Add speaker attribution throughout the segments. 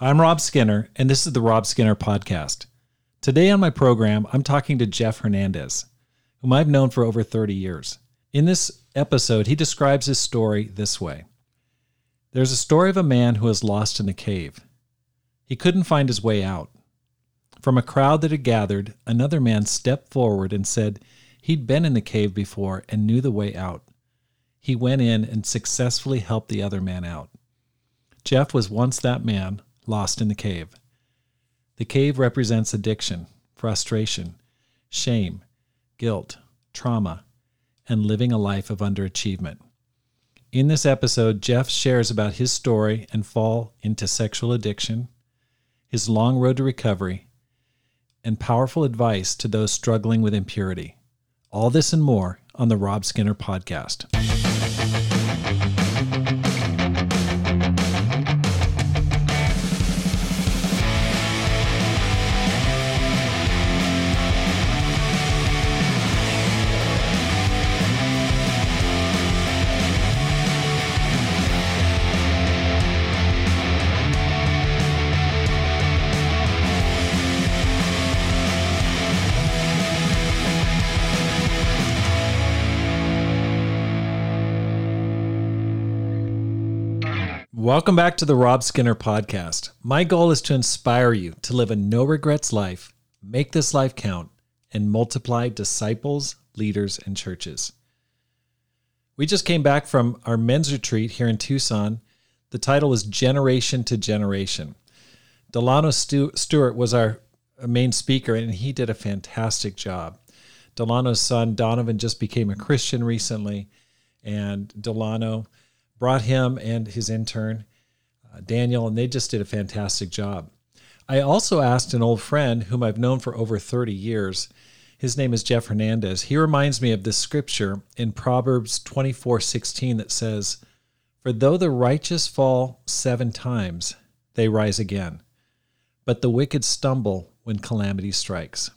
Speaker 1: I'm Rob Skinner, and this is the Rob Skinner Podcast. Today on my program, I'm talking to Jeff Hernandez, whom I've known for over 30 years. In this episode, he describes his story this way There's a story of a man who was lost in a cave. He couldn't find his way out. From a crowd that had gathered, another man stepped forward and said he'd been in the cave before and knew the way out. He went in and successfully helped the other man out. Jeff was once that man lost in the cave. The cave represents addiction, frustration, shame, guilt, trauma, and living a life of underachievement. In this episode, Jeff shares about his story and fall into sexual addiction, his long road to recovery, and powerful advice to those struggling with impurity. All this and more on the Rob Skinner podcast. Welcome back to the Rob Skinner podcast. My goal is to inspire you to live a no regrets life, make this life count, and multiply disciples, leaders, and churches. We just came back from our men's retreat here in Tucson. The title was Generation to Generation. Delano Stewart was our main speaker, and he did a fantastic job. Delano's son, Donovan, just became a Christian recently, and Delano brought him and his intern, uh, Daniel, and they just did a fantastic job. I also asked an old friend whom I've known for over 30 years. His name is Jeff Hernandez. He reminds me of this scripture in Proverbs 24:16 that says, "For though the righteous fall 7 times, they rise again, but the wicked stumble when calamity strikes."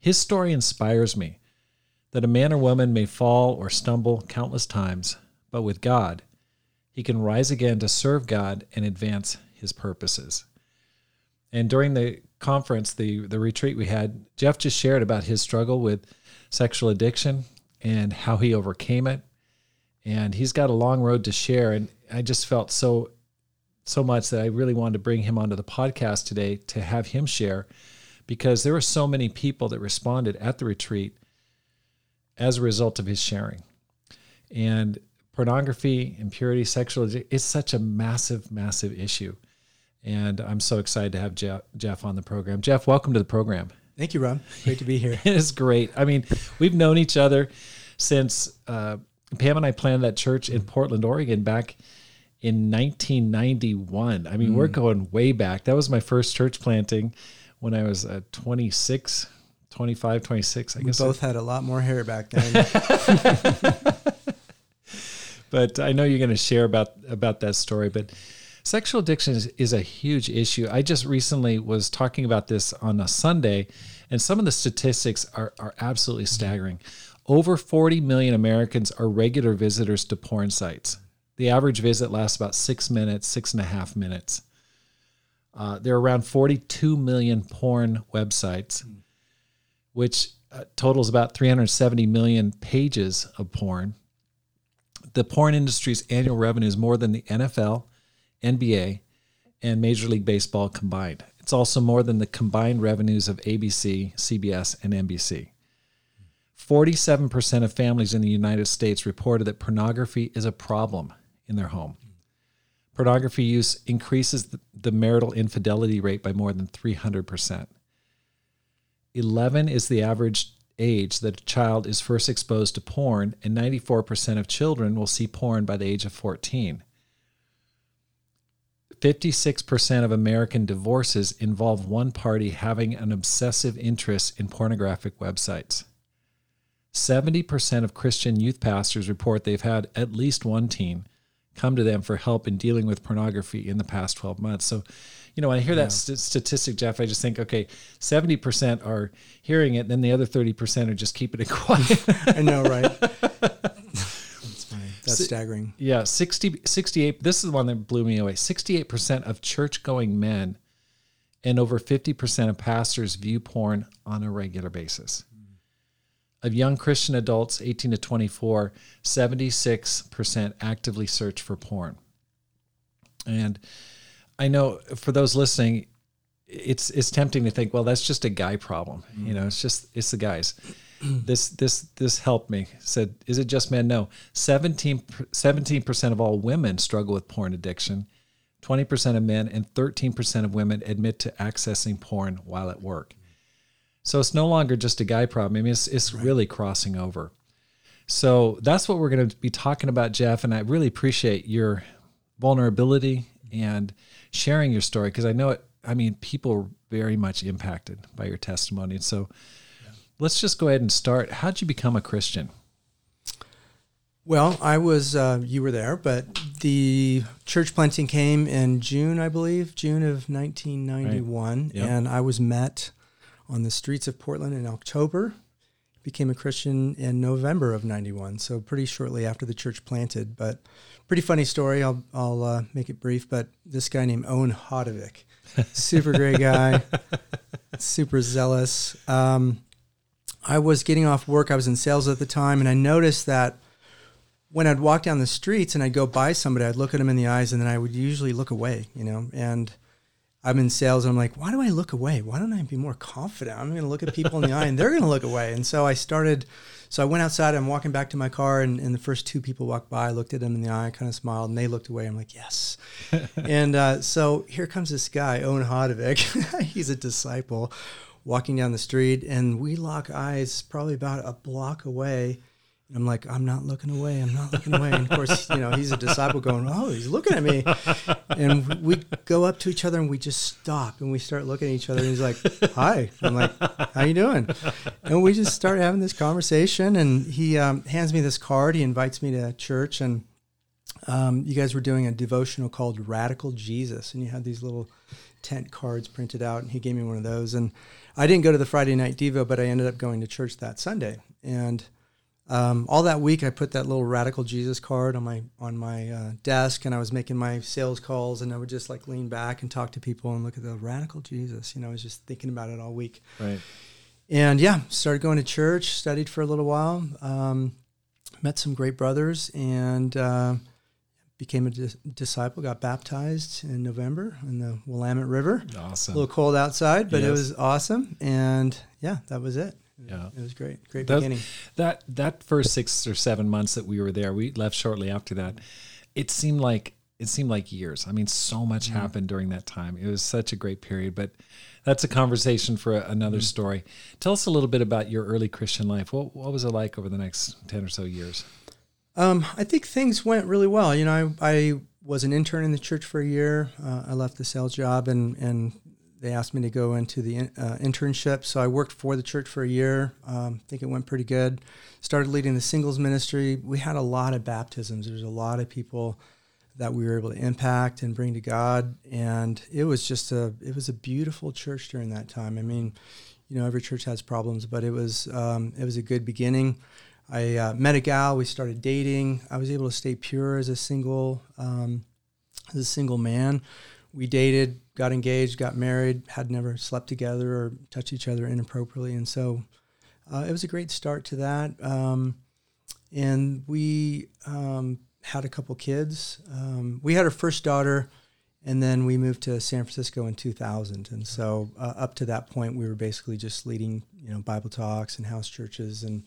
Speaker 1: His story inspires me that a man or woman may fall or stumble countless times, but with God, he can rise again to serve God and advance his purposes. And during the conference, the, the retreat we had, Jeff just shared about his struggle with sexual addiction and how he overcame it. And he's got a long road to share. And I just felt so so much that I really wanted to bring him onto the podcast today to have him share because there were so many people that responded at the retreat as a result of his sharing. And pornography, impurity, sexual it's such a massive, massive issue. And I'm so excited to have Jeff, Jeff on the program. Jeff, welcome to the program.
Speaker 2: Thank you, Rob. Great to be here.
Speaker 1: it is great. I mean, we've known each other since uh, Pam and I planted that church in Portland, Oregon back in 1991. I mean, mm. we're going way back. That was my first church planting when I was uh, 26, 25, 26. I
Speaker 2: we
Speaker 1: guess.
Speaker 2: both had a lot more hair back then.
Speaker 1: but I know you're going to share about about that story. But sexual addiction is, is a huge issue. I just recently was talking about this on a Sunday, and some of the statistics are are absolutely staggering. Over 40 million Americans are regular visitors to porn sites. The average visit lasts about six minutes, six and a half minutes. Uh, there are around 42 million porn websites, which uh, totals about 370 million pages of porn the porn industry's annual revenue is more than the NFL, NBA, and Major League Baseball combined. It's also more than the combined revenues of ABC, CBS, and NBC. 47% of families in the United States reported that pornography is a problem in their home. Pornography use increases the marital infidelity rate by more than 300%. 11 is the average age that a child is first exposed to porn, and 94% of children will see porn by the age of 14. 56% of American divorces involve one party having an obsessive interest in pornographic websites. 70% of Christian youth pastors report they've had at least one teen come to them for help in dealing with pornography in the past 12 months. So you know, when I hear that st- statistic, Jeff, I just think, okay, 70% are hearing it, and then the other 30% are just keeping it quiet.
Speaker 2: I know, right? That's funny. That's staggering.
Speaker 1: Yeah, 60, 68. This is the one that blew me away. 68% of church going men and over 50% of pastors view porn on a regular basis. Of young Christian adults 18 to 24, 76% actively search for porn. And I know for those listening, it's it's tempting to think, well, that's just a guy problem. Mm-hmm. You know, it's just it's the guys. this this this helped me. Said, is it just men? No. 17 percent of all women struggle with porn addiction. 20% of men and 13% of women admit to accessing porn while at work. So it's no longer just a guy problem. I mean, it's, it's really crossing over. So that's what we're going to be talking about, Jeff. And I really appreciate your vulnerability mm-hmm. and sharing your story because I know it. I mean, people are very much impacted by your testimony. And so let's just go ahead and start. How'd you become a Christian?
Speaker 2: Well, I was, uh, you were there, but the church planting came in June, I believe, June of 1991.
Speaker 1: Yep.
Speaker 2: And I was met on the streets of Portland in October. Became a Christian in November of 91. So pretty shortly after the church planted. But pretty funny story. I'll, I'll uh, make it brief. But this guy named Owen Hodovic, super great guy, super zealous. Um, I was getting off work. I was in sales at the time. And I noticed that when I'd walk down the streets and I'd go by somebody, I'd look at them in the eyes and then I would usually look away, you know. And I'm in sales and I'm like, why do I look away? Why don't I be more confident? I'm going to look at people in the eye and they're going to look away. And so I started, so I went outside. I'm walking back to my car and, and the first two people walked by. I looked at them in the eye, kind of smiled, and they looked away. I'm like, yes. and uh, so here comes this guy, Owen Hodovic. He's a disciple walking down the street and we lock eyes probably about a block away. I'm like, I'm not looking away. I'm not looking away. And of course, you know, he's a disciple going, oh, he's looking at me. And we go up to each other and we just stop and we start looking at each other. And he's like, hi. I'm like, how you doing? And we just start having this conversation. And he um, hands me this card. He invites me to church. And um, you guys were doing a devotional called Radical Jesus. And you had these little tent cards printed out. And he gave me one of those. And I didn't go to the Friday night Devo, but I ended up going to church that Sunday. And um, all that week, I put that little Radical Jesus card on my on my uh, desk, and I was making my sales calls, and I would just like lean back and talk to people and look at the Radical Jesus. You know, I was just thinking about it all week.
Speaker 1: Right.
Speaker 2: And yeah, started going to church, studied for a little while, um, met some great brothers, and uh, became a dis- disciple. Got baptized in November in the Willamette River.
Speaker 1: Awesome.
Speaker 2: A little cold outside, but it was awesome. And yeah, that was it.
Speaker 1: Yeah.
Speaker 2: It was great. Great
Speaker 1: That-
Speaker 2: beginning.
Speaker 1: that that first six or seven months that we were there, we left shortly after that. It seemed like it seemed like years. I mean, so much happened during that time. It was such a great period, but that's a conversation for another story. Tell us a little bit about your early Christian life. What what was it like over the next ten or so years?
Speaker 2: Um, I think things went really well. You know, I, I was an intern in the church for a year. Uh, I left the sales job and, and they asked me to go into the uh, internship. So I worked for the church for a year. Um, I think it went pretty good. Started leading the singles ministry. We had a lot of baptisms. There's a lot of people that we were able to impact and bring to God. And it was just a, it was a beautiful church during that time. I mean, you know, every church has problems, but it was, um, it was a good beginning. I uh, met a gal. We started dating. I was able to stay pure as a single, um, as a single man. We dated, got engaged, got married. Had never slept together or touched each other inappropriately, and so uh, it was a great start to that. Um, and we um, had a couple kids. Um, we had our first daughter, and then we moved to San Francisco in 2000. And so uh, up to that point, we were basically just leading, you know, Bible talks and house churches and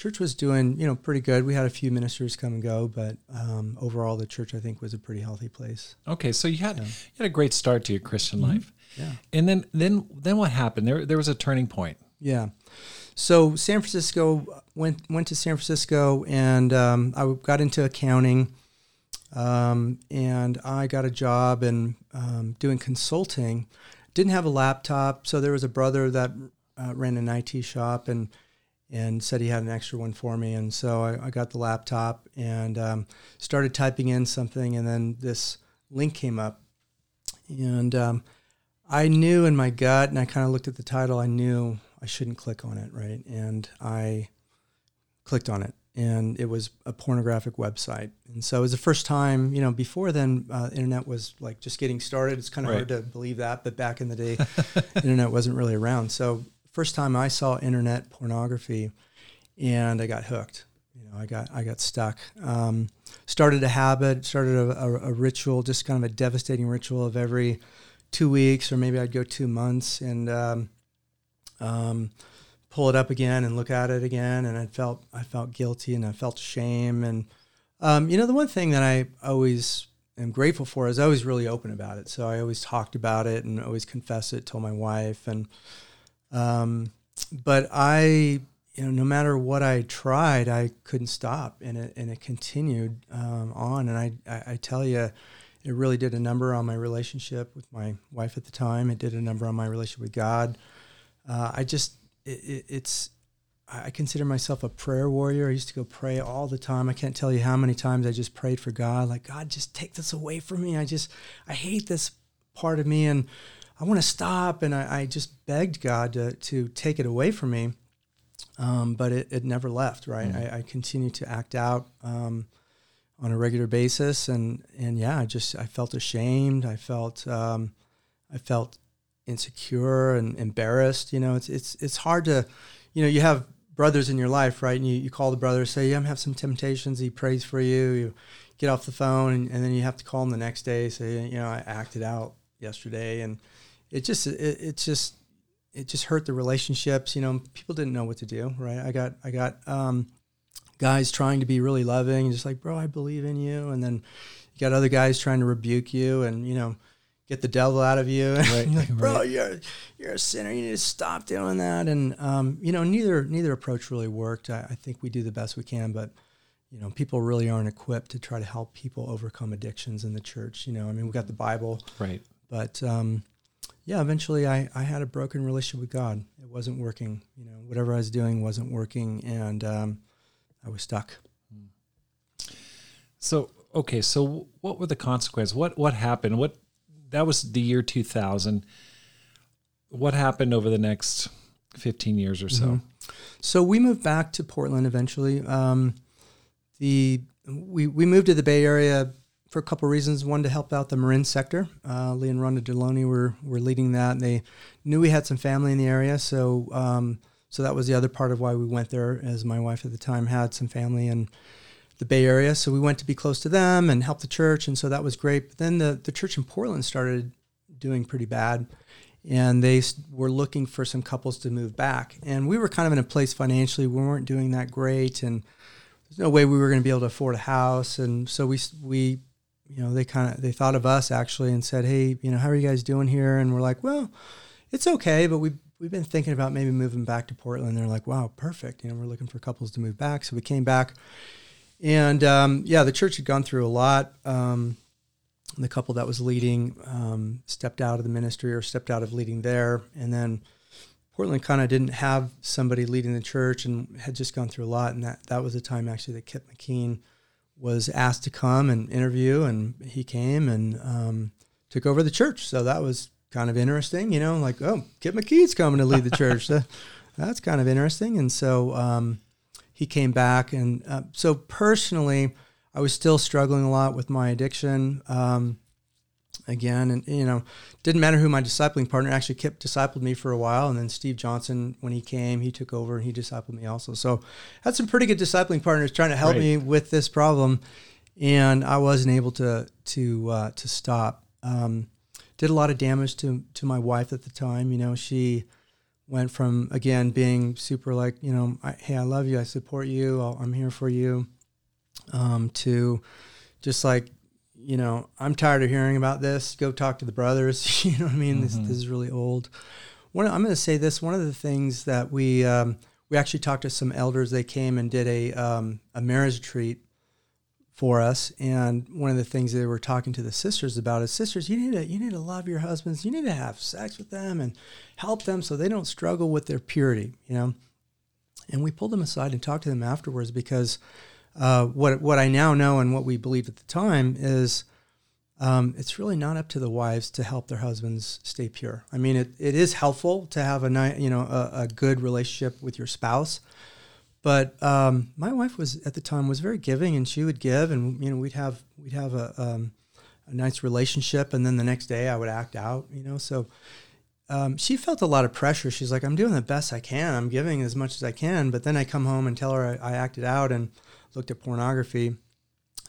Speaker 2: church was doing you know pretty good. We had a few ministers come and go, but um, overall the church I think was a pretty healthy place.
Speaker 1: Okay, so you had you had a great start to your Christian life,
Speaker 2: Yeah,
Speaker 1: and then then then what happened? There there was a turning point.
Speaker 2: yeah. So San Francisco went went to San Francisco, and um, I got into accounting, um, and I got a job in um, doing consulting. Didn't have a laptop, so there was a brother that uh, ran an IT shop and and said he had an extra one for me, and so I, I got the laptop and um, started typing in something, and then this link came up, and um, I knew in my gut, and I kind of looked at the title, I knew I shouldn't click on it, right, and I clicked on it, and it was a pornographic website. And so it was the first time, you know, before then, uh, internet was like just getting started. It's kind of
Speaker 1: Right.
Speaker 2: hard to believe that, but back in the day, internet wasn't really around. So first time I saw internet pornography, and I got hooked. You know, I got I got stuck. Um, started a habit, started a, a, a ritual, just kind of a devastating ritual of every two weeks, or maybe I'd go two months, and um, um, pull it up again and look at it again, and I felt I felt guilty and I felt shame, and um, you know the one thing that I always am grateful for is I was really open about it. So I always talked about it and always confessed it, told my wife, and um, but I you know no matter what I tried, I couldn't stop, and it and it continued um, on, and I, I I tell you. It really did a number on my relationship with my wife at the time. It did a number on my relationship with God uh, I just it, it, it's I consider myself a prayer warrior. I used to go pray all the time. I can't tell you how many times I just prayed for God, like God, just take this away from me. I just I hate this part of me, and I want to stop. And I, I just begged God to to take it away from me, um, but it, it never left. Right, I, I continued to act out. Um, on a regular basis, and and yeah, I just I felt ashamed. I felt um, I felt insecure and embarrassed. You know, it's it's it's hard to, you know, you have brothers in your life, right? And you, you call the brother, say, yeah, I'm having some temptations. He prays for you. You get off the phone, and, and then you have to call him the next day, say, you know, I acted out yesterday, and it just it, it just it just hurt the relationships. You know, people didn't know what to do, right? I got I got um, guys trying to be really loving, and just like, bro, I believe in you, and then you got other guys trying to rebuke you, and you know get the devil out of you.
Speaker 1: Right,
Speaker 2: You're like, bro,
Speaker 1: right.
Speaker 2: you're you're a sinner. You need to stop doing that. And um, you know, neither neither approach really worked. I, I think we do the best we can, but you know, people really aren't equipped to try to help people overcome addictions in the church. You know, I mean, we got the Bible,
Speaker 1: Right.
Speaker 2: but um, yeah, eventually I, I had a broken relationship with God. It wasn't working. You know, whatever I was doing wasn't working, and um, I was stuck.
Speaker 1: So okay, so what were the consequences? What what happened? What that was the year 2000. What happened over the next 15 years or so?
Speaker 2: Mhm. So we moved back to Portland eventually. Um, the we we moved to the Bay Area for a couple of reasons. One to help out the Marin sector. Uh, Lee and Rhonda Deloney were were leading that, and they knew we had some family in the area. So um, so that was the other part of why we went there, as my wife at the time had some family in the Bay Area. So we went to be close to them and help the church, and so that was great. But then the the church in Portland started doing pretty bad and they were looking for some couples to move back. And we were kind of in a place financially we weren't doing that great, and there's no way we were going to be able to afford a house. And so we we you know they kind of they thought of us actually and said, hey, you know, how are you guys doing here? And we're like, well, it's okay, but we we've been thinking about maybe moving back to Portland. They're like, wow, perfect. You know, we're looking for couples to move back. So we came back. And um, yeah, the church had gone through a lot. Um, the couple that was leading um, stepped out of the ministry or stepped out of leading there. And then Portland kind of didn't have somebody leading the church and had just gone through a lot. And that, that was the time actually that Kip McKean was asked to come and interview. And he came and um, took over the church. So that was kind of interesting, you know, like, oh, Kip McKean's coming to lead the church. That- that's kind of interesting. And so um, he came back. And uh, so personally, I was still struggling a lot with my addiction. Um, again, and you know, didn't matter who my discipling partner actually Kip discipled me for a while, and then Steve Johnson, when he came, he took over and he discipled me also. So, had some pretty good discipling partners trying to help
Speaker 1: Right.
Speaker 2: me with this problem, and I wasn't able to to uh, to stop. Um, did a lot of damage to to my wife at the time. You know, she went from again being super like you know, I, hey, I love you, I support you, I'll, I'm here for you, um, to just like you know, I'm tired of hearing about this. Go talk to the brothers. you know what I mean? This,
Speaker 1: Mhm.
Speaker 2: this is really old. One, I'm going to say this. One of the things that we um, we actually talked to some elders. They came and did a um, a marriage retreat for us, and one of the things they were talking to the sisters about is sisters, you need to you need to love your husbands. You need to have sex with them and help them so they don't struggle with their purity. You know. And we pulled them aside and talked to them afterwards because uh, what what I now know and what we believed at the time is um, it's really not up to the wives to help their husbands stay pure. I mean, it, it is helpful to have a you know a, a good relationship with your spouse, But um, my wife was at the time was very giving, and she would give, and you know we'd have we'd have a, um, a nice relationship, and then the next day I would act out, you know. So um, she felt a lot of pressure. She's like, I'm doing the best I can. I'm giving as much as I can, but then I come home and tell her I, I acted out and looked at pornography.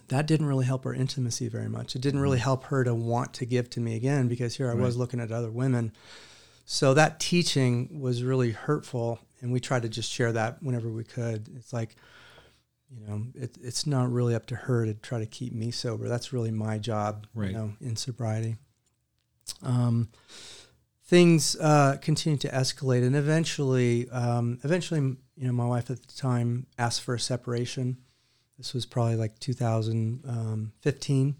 Speaker 2: That didn't really help our intimacy very much. It didn't really mm. help her to want to give to me again because here I right. was looking at other women. So that teaching was really hurtful and we tried to just share that whenever we could. It's like, you know, it, it's not really up to her to try to keep me sober. That's really my job, right. you know, in sobriety. Um, things uh, continued to escalate, and eventually, um, eventually, you know, my wife at the time asked for a separation. This was probably like 2015.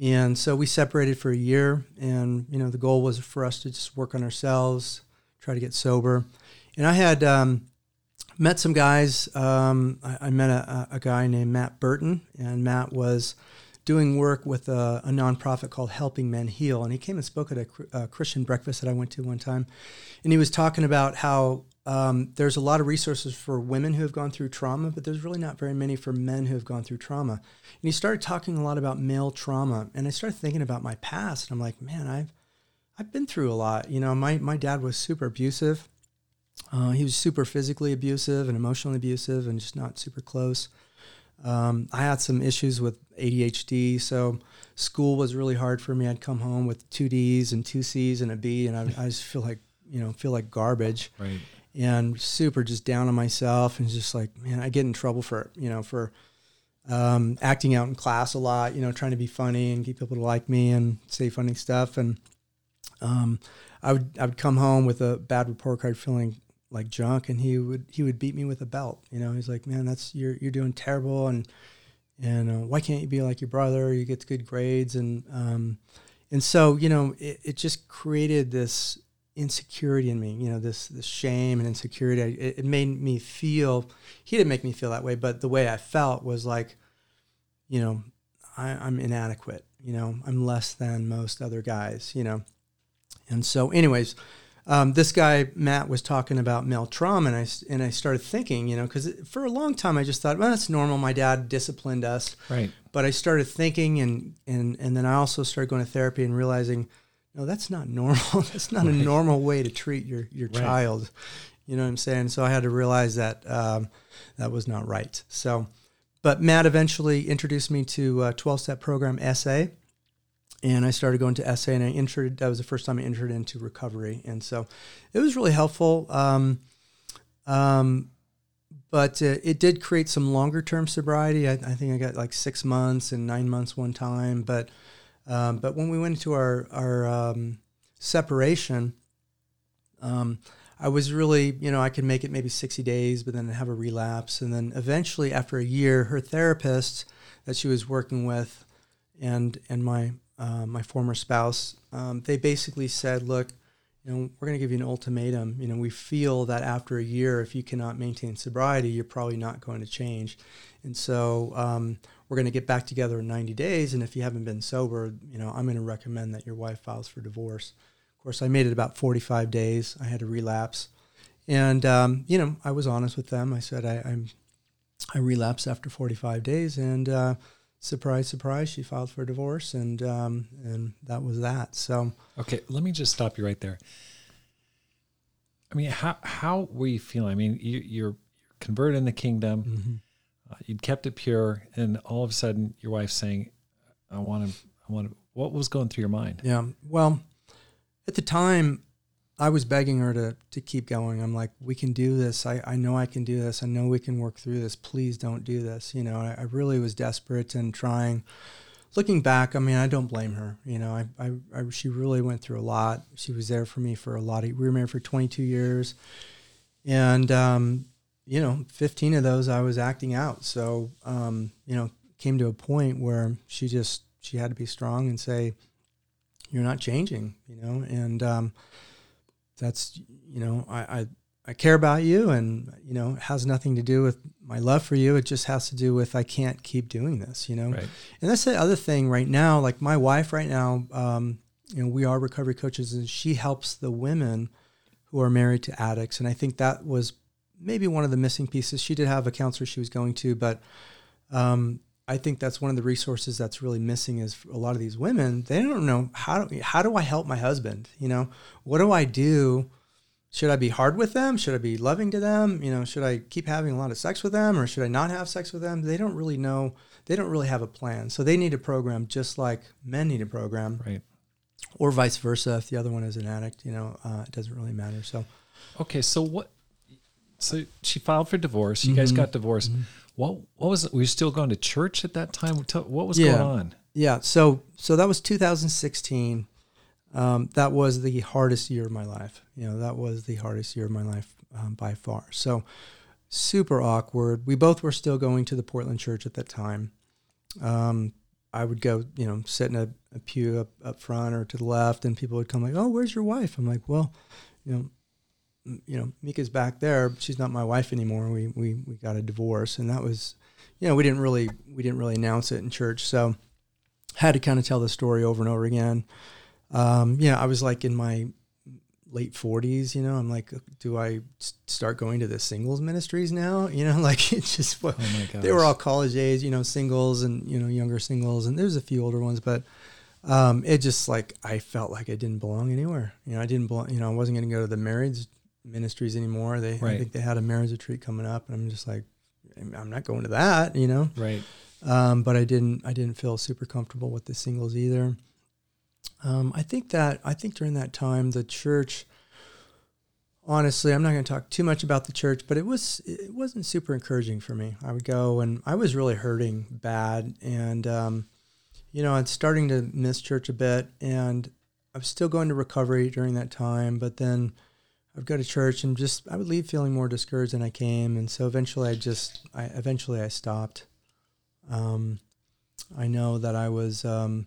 Speaker 2: And so we separated for a year, and you know the goal was for us to just work on ourselves, try to get sober. And I had um, met some guys. Um, I, I, met a, a, guy named Matt Burton, and Matt was doing work with a, a, nonprofit called Helping Men Heal. And he came and spoke at a, a, Christian breakfast that I went to one time. And he was talking about how um, there's a lot of resources for women who have gone through trauma, but there's really not very many for men who have gone through trauma. And he started talking a lot about male trauma. And I started thinking about my past. And I'm like, man, I've, I've been through a lot. You know, my, my dad was super abusive. Uh, he was super physically abusive and emotionally abusive and just not super close. Um, I had some issues with ADHD, so school was really hard for me. I'd come home with two D's and two C's and a B, and I, I just feel like you know feel like garbage.
Speaker 1: Right.
Speaker 2: And super just down on myself, and just like man, I get in trouble for you know for um, acting out in class a lot. You know, trying to be funny and get people to like me and say funny stuff. And um, I would I would come home with a bad report card, feeling like junk and he would he would beat me with a belt you know he's like man that's you're you're doing terrible and and uh, why can't you be like your brother you get good grades and um, and so you know it, it just created this insecurity in me you know this this shame and insecurity it, it made me feel he didn't make me feel that way but the way i felt was like you know I, i'm inadequate you know i'm less than most other guys you know and so anyways um, this guy Matt was talking about male trauma, and I and I started thinking, you know, because for a long time I just thought, well, that's normal. My dad disciplined us,
Speaker 1: right?
Speaker 2: But I started thinking, and and and then I also started going to therapy and realizing, no, that's not normal. that's not right. a normal way to treat your your right. child. You know what I'm saying? So I had to realize that um, that was not right. So, but Matt eventually introduced me to a 12 step program SA and I started going to SA, and I entered. That was the first time I entered into recovery, and so it was really helpful. Um, um, but uh, it did create some longer term sobriety. I, I, think I got like six months and nine months one time. But um, but when we went into our our um, separation, um, I was really you know I could make it maybe sixty days, but then have a relapse, and then eventually after a year, her therapist that she was working with, and and my uh, my former spouse, um, they basically said, look, you know, we're going to give you an ultimatum. You know, we feel that after a year, if you cannot maintain sobriety, you're probably not going to change. And so um, we're going to get back together in 90 days. And if you haven't been sober, you know, I'm going to recommend that your wife files for divorce. Of course, I made it about 45 days. I had a relapse. And, um, you know, I was honest with them. I said, I, I'm, I relapsed after 45 days. And, uh, surprise, surprise, she filed for divorce, and um, and that was that. So
Speaker 1: okay, let me just stop you right there. I mean, how how were you feeling? I mean, you, you're converted in the kingdom. Mm-hmm. Uh, you'd kept it pure, and all of a sudden, your wife's saying, "I want to, I want to." What was going through your mind?
Speaker 2: Yeah. Well, at the time, I was begging her to to keep going. I'm like, we can do this. I, I know I can do this. I know we can work through this. Please don't do this. You know, I, I really was desperate and trying. Looking back, I mean, I don't blame her. You know, I, I, I she really went through a lot. She was there for me for a lot. Of, we were married for 22 years, and um, you know, 15 of those I was acting out. So um, you know, came to a point where she just she had to be strong and say, "You're not changing." You know, and um, that's you know I, I I care about you, and you know it has nothing to do with my love for you. It just has to do with I can't keep doing this, you know. Right. And that's the other thing right now. Like my wife right now, um, you know, we are recovery coaches, and she helps the women who are married to addicts, and I think that was maybe one of the missing pieces. She did have a counselor she was going to, but um, I think that's one of the resources that's really missing is a lot of these women, they don't know how do, how do I help my husband? You know, what do I do? Should I be hard with them? Should I be loving to them? You know, should I keep having a lot of sex with them or should I not have sex with them? They don't really know. They don't really have a plan. So they need a program just like men need a program.
Speaker 1: Right.
Speaker 2: Or vice versa. If the other one is an addict, you know, uh, it doesn't really matter. So,
Speaker 1: okay. So what, so she filed for divorce. You mm-hmm. guys got divorced. Mm-hmm. What what was it? Were you still going to church at that time? What was
Speaker 2: yeah.
Speaker 1: going on?
Speaker 2: Yeah. So so that was 2016. Um, that was the hardest year of my life. You know, that was the hardest year of my life um, by far. So super awkward. We both were still going to the Portland church at that time. Um, I would go, you know, sit in a, a pew up, up front or to the left, and people would come like, "Oh, where's your wife?" I'm like, "Well, you know, you know, Mika's back there. She's not my wife anymore. We we we got a divorce, and that was, you know, we didn't really we didn't really announce it in church, so had to kind of tell the story over and over again. Um, yeah, I was like in my late 40s you know i'm like do i start going to the singles ministries now you know like it just oh they were all college age you know singles and you know younger singles and there's a few older ones but um, it just like i felt like i didn't belong anywhere you know i didn't belong you know i wasn't going to go to the marrieds ministries anymore. They right. I think they had a marriage retreat coming up, and I'm just like, I'm not going to that, you know.
Speaker 1: Right.
Speaker 2: Um, but I didn't I didn't feel super comfortable with the singles either. Um, I think that I think during that time the church. Honestly, I'm not going to talk too much about the church, but it was it wasn't super encouraging for me. I would go and I was really hurting bad, and um, you know, I'm starting to miss church a bit, and I was still going to recovery during that time, but then I'd go to church and just I would leave feeling more discouraged than I came, and so eventually I just I eventually I stopped. Um, I know that I was, um,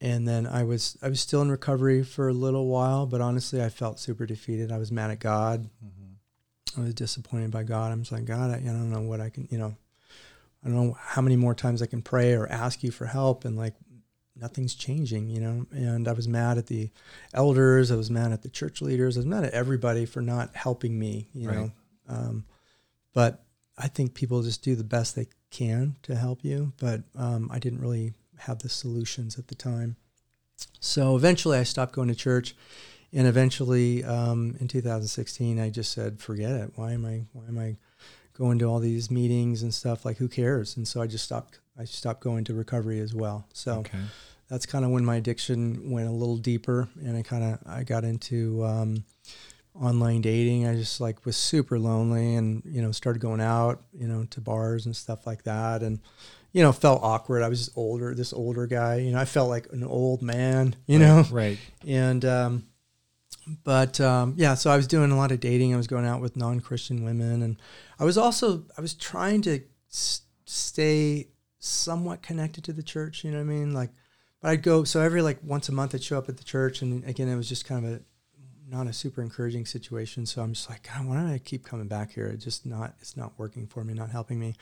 Speaker 2: and then I was I was still in recovery for a little while, but honestly I felt super defeated. I was mad at God. Mm-hmm. I was disappointed by God. I'm just like God, I, I don't know what I can, you know, I don't know how many more times I can pray or ask you for help, and like nothing's changing, you know. And I was mad at the elders. I was mad at the church leaders. I was mad at everybody for not helping me, you right. know. Um, but I think people just do the best they can to help you. But um, I didn't really have the solutions at the time. So eventually, I stopped going to church, and eventually, um, in 2016, I just said, "Forget it. Why am I? Why am I?" Going to all these meetings and stuff like who cares and so i just stopped I stopped going to recovery as well. So okay. that's kind of when my addiction went a little deeper, and I kind of I got into um, online dating. I just like was super lonely, and you know started going out, you know, to bars and stuff like that, and you know felt awkward. I was just older, this older guy. You know, I felt like an old man. You
Speaker 1: right,
Speaker 2: know,
Speaker 1: right?
Speaker 2: And um, but um, yeah, so I was doing a lot of dating. I was going out with non-Christian women, and I was also I was trying to s- stay somewhat connected to the church. You know what I mean? Like, but I'd go so every like once a month I'd show up at the church, and again it was just kind of a not a super encouraging situation. So I'm just like, God, why don't I keep coming back here? It's just not it's not working for me, not helping me.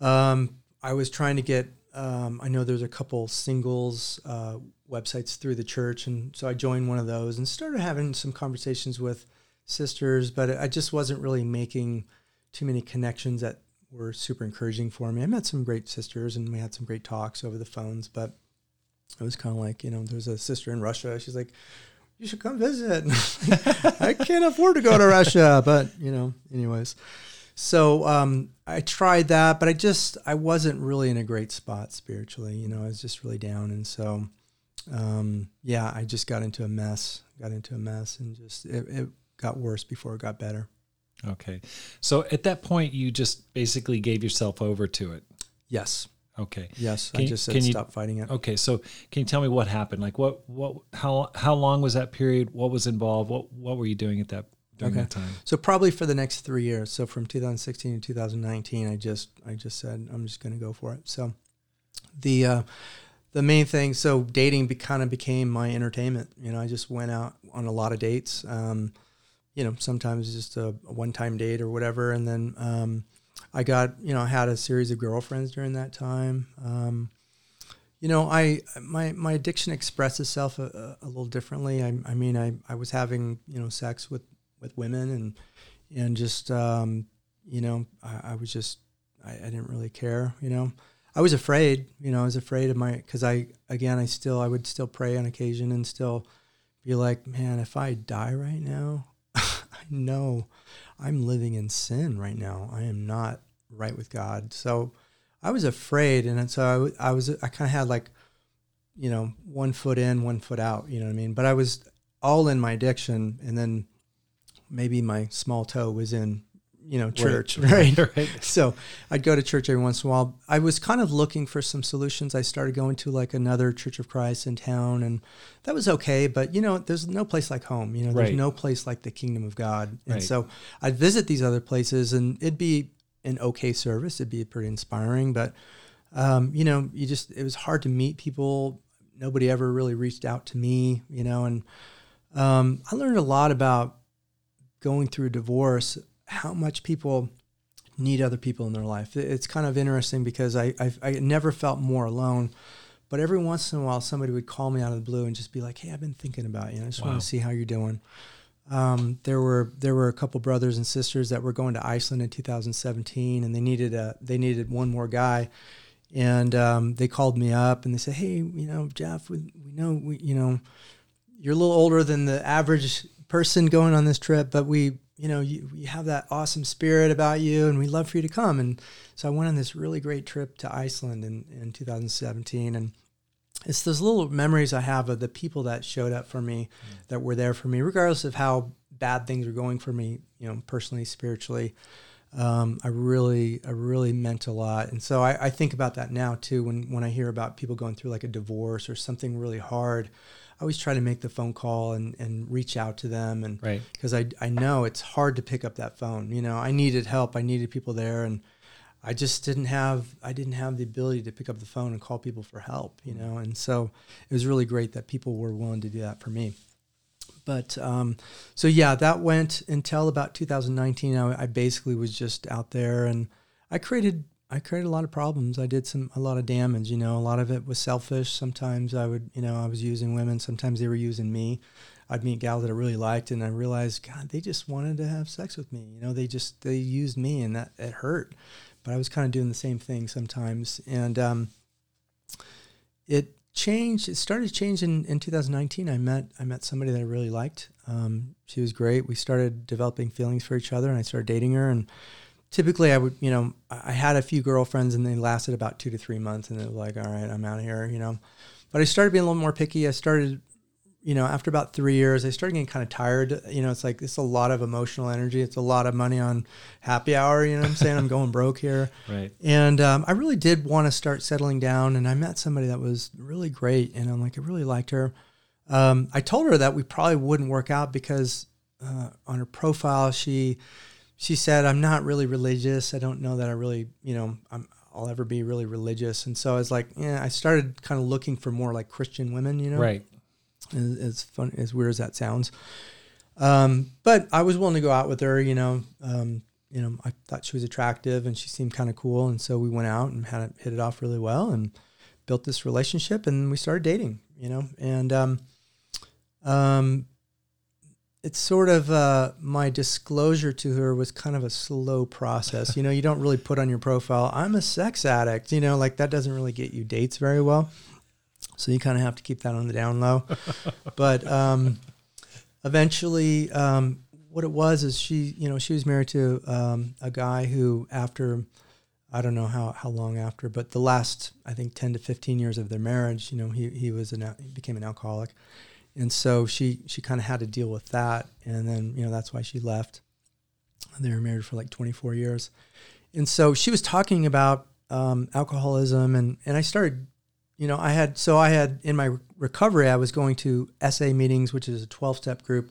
Speaker 2: Um, I was trying to get. Um, I know there's a couple singles uh, websites through the church, and so I joined one of those and started having some conversations with sisters, but I just wasn't really making too many connections that were super encouraging for me. I met some great sisters and we had some great talks over the phones, but it was kind of like, you know, there's a sister in Russia. She's like, you should come visit. I can't afford to go to Russia, but you know, anyways. So um, I tried that, but I just I wasn't really in a great spot spiritually. You know, I was just really down, and so um, yeah, I just got into a mess. Got into a mess, and just it, it got worse before it got better.
Speaker 1: Okay. So at that point, you just basically gave yourself over to it.
Speaker 2: Yes.
Speaker 1: Okay.
Speaker 2: Yes. Can, I just said stop fighting it.
Speaker 1: Okay. So can you tell me what happened? Like what, what, how, how long was that period? What was involved? What, what were you doing at that during okay. that time?
Speaker 2: So probably for the next three years. So from 2016 to 2019, I just, I just said, I'm just going to go for it. So the, uh, the main thing, so dating be, kind of became my entertainment. You know, I just went out on a lot of dates. Um, you know, sometimes just a, a one time date or whatever. And then um, I got, you know, I had a series of girlfriends during that time. Um, you know, I my my addiction expressed itself a, a little differently. I, I mean, I, I was having you know sex with with women, and and just um, you know, I, I was just I, I, didn't really care. You know, I was afraid. You know, I was afraid of my because I again I still I would still pray on occasion and still be like, man, if I die right now, I know I'm living in sin right now. I am not right with God. So I was afraid, and so I, I was I kind of had like, you know, one foot in, one foot out. You know what I mean? But I was all in my addiction, and then maybe my small toe was in you know church right. right. right so i'd go to church every once in a while i was kind of looking for some solutions i started going to like another church of christ in town and that was okay but you know there's no place like home you know there's right. no place like the kingdom of god and so i'd visit these other places and it'd be an okay service it'd be pretty inspiring but um, you know you just it was hard to meet people nobody ever really reached out to me you know and um, i learned a lot about going through a divorce how much people need other people in their life. It's kind of interesting because I, I've, I never felt more alone. But every once in a while, somebody would call me out of the blue and just be like, "Hey, I've been thinking about you. I just wow. want to see how you're doing." Um, there were there were a couple brothers and sisters that were going to Iceland in 2017, and they needed a they needed one more guy, and um, they called me up and they said, "Hey, you know, Jeff, we, we know we you know you're a little older than the average person going on this trip, but we you know, you, you have that awesome spirit about you, and we'd love for you to come. And so I went on this really great trip to Iceland in, in 2017. And it's those little memories I have of the people that showed up for me, mm. that were there for me, regardless of how bad things were going for me, you know, personally, spiritually. Um, I really, I really meant a lot. And so I, I think about that now too, when, when I hear about people going through like a divorce or something really hard. I always try to make the phone call and, and reach out to them. And
Speaker 1: right.
Speaker 2: because I, I know it's hard to pick up that phone. You know I needed help. I needed people there. And I just didn't have I didn't have the ability to pick up the phone and call people for help you know? And so it was really great that people were willing to do that for me. But um, so yeah that went until about 2019 I, I basically was just out there and I created I created a lot of problems. I did some a lot of damage. You know, a lot of it was selfish. Sometimes I would, you know, I was using women. Sometimes they were using me. I'd meet gals that I really liked, and I realized, God, they just wanted to have sex with me. You know, they just they used me, and that it hurt. But I was kind of doing the same thing sometimes, and um, it changed. It started changing in in 2019. I met I met somebody that I really liked. Um, she was great. We started developing feelings for each other, and I started dating her, and typically I would, you know, I had a few girlfriends and they lasted about two to three months and it was like, all right, I'm out of here, you know. But I started being a little more picky. I started, you know, after about three years, I started getting kind of tired. You know, it's like it's a lot of emotional energy. It's a lot of money on happy hour. You know what I'm saying? I'm going broke here.
Speaker 1: Right.
Speaker 2: And um, I really did want to start settling down. And I met somebody that was really great, and I'm like, I really liked her. Um, I told her that we probably wouldn't work out because uh, on her profile, she she said, I'm not really religious. I don't know that I really, you know, I'm, I'll ever be really religious. And so I was like, yeah, I started kind of looking for more like Christian women, you know?
Speaker 1: Right.
Speaker 2: As, as fun, as weird as that sounds. Um, but I was willing to go out with her, you know, um, you know, I thought she was attractive and she seemed kind of cool. And so we went out and had it, hit it off really well and built this relationship and we started dating, you know, and, um, um, it's sort of uh, my disclosure to her was kind of a slow process. You know, you don't really put on your profile, I'm a sex addict, you know, like that doesn't really get you dates very well. So you kind of have to keep that on the down low. but um, eventually, um, what it was is she, you know, she was married to um, a guy who, after, I don't know how, how long after, but the last, I think, 10 to 15 years of their marriage, you know, he, he was an, he became an alcoholic and so she she kind of had to deal with that. And then you know that's why she left. They were married for like 24 years. And so she was talking about um, alcoholism and and i started you know i had so i had in my recovery i was going to sa meetings which is a 12-step group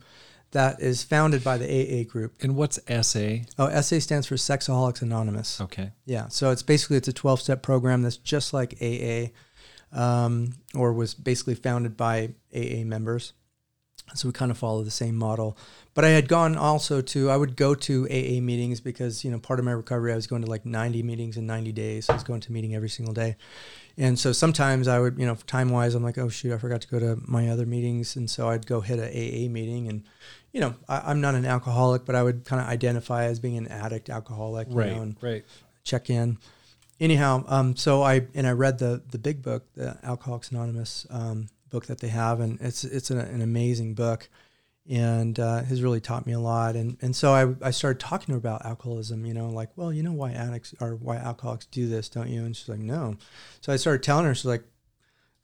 Speaker 2: that is founded by the aa group.
Speaker 1: And what's sa
Speaker 2: oh sa stands for sexaholics anonymous.
Speaker 1: Okay.
Speaker 2: Yeah so it's basically it's a 12-step program that's just like aa um, or was basically founded by AA members. So we kind of follow the same model. But I had gone also to, I would go to AA meetings because, you know, part of my recovery, I was going to like 90 meetings in 90 days. I was going to a meeting every single day. And so sometimes I would, you know, time wise, I'm like, oh, shoot, I forgot to go to my other meetings. And so I'd go hit a AA meeting. And, you know, I, am not an alcoholic, but I would kind of identify as being an addict alcoholic,
Speaker 1: right,
Speaker 2: know, and
Speaker 1: right.
Speaker 2: check in. Anyhow, um, so I, and I read the, the big book, the Alcoholics Anonymous um, book that they have. And it's, it's an, an amazing book and uh, has really taught me a lot. And and so I, I started talking to her about alcoholism. You know, like, well, you know why addicts or why alcoholics do this, don't you? And she's like, no. So I started telling her. She's like,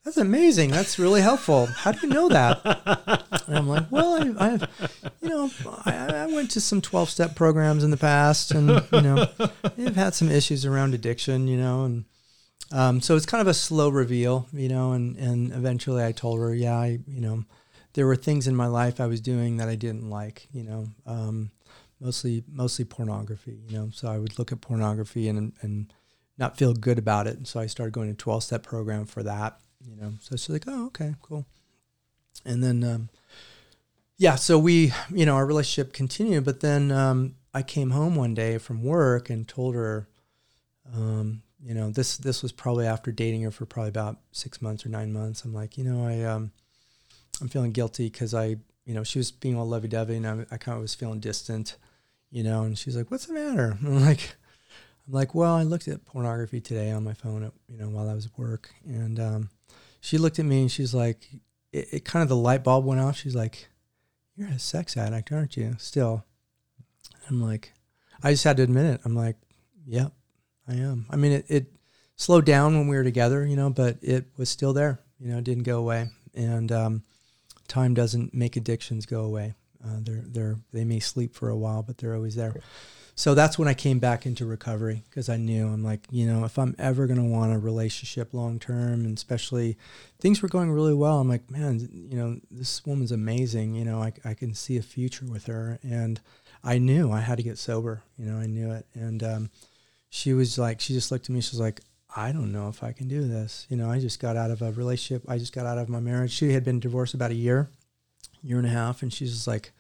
Speaker 2: that's amazing. That's really helpful. How do you know that? And I'm like, well, I, you know, I, I went to some 12 step programs in the past, and you know, I've had some issues around addiction. You know, and um, so it's kind of a slow reveal. You know, and and eventually I told her, yeah, I, you know there were things in my life I was doing that I didn't like, you know, um, mostly mostly pornography, you know. So I would look at pornography and and not feel good about it. And so I started going to 12 step program for that, you know. So she's like, oh, okay, cool. And then, um, yeah, so we, you know, our relationship continued. But then um, I came home one day from work and told her, um, you know, this this was probably after dating her for probably about six months or nine months. I'm like, you know, I um, I'm feeling guilty because I, you know, she was being all lovey dovey and I, I kind of was feeling distant, you know, and she's like, what's the matter? I'm like, I'm like, well, I looked at pornography today on my phone, at, you know, while I was at work. And um, she looked at me and she's like, it, it kind of the light bulb went off. She's like, you're a sex addict, aren't you? Still. I'm like, I just had to admit it. I'm like, yep, I am. I mean, it, it slowed down when we were together, you know, but it was still there, you know, it didn't go away. And, um, time doesn't make addictions go away. Uh, they're they're they may sleep for a while, but they're always there. So that's when I came back into recovery because I knew I'm like, you know, if I'm ever going to want a relationship long term, and especially things were going really well, I'm like, man, you know, this woman's amazing. You know, I, I can see a future with her. And I knew I had to get sober. You know, I knew it. And um, she was like, she just looked at me. She was like, I don't know if I can do this. You know, I just got out of a relationship. I just got out of my marriage. She had been divorced about a year, year and a half, and she's just like,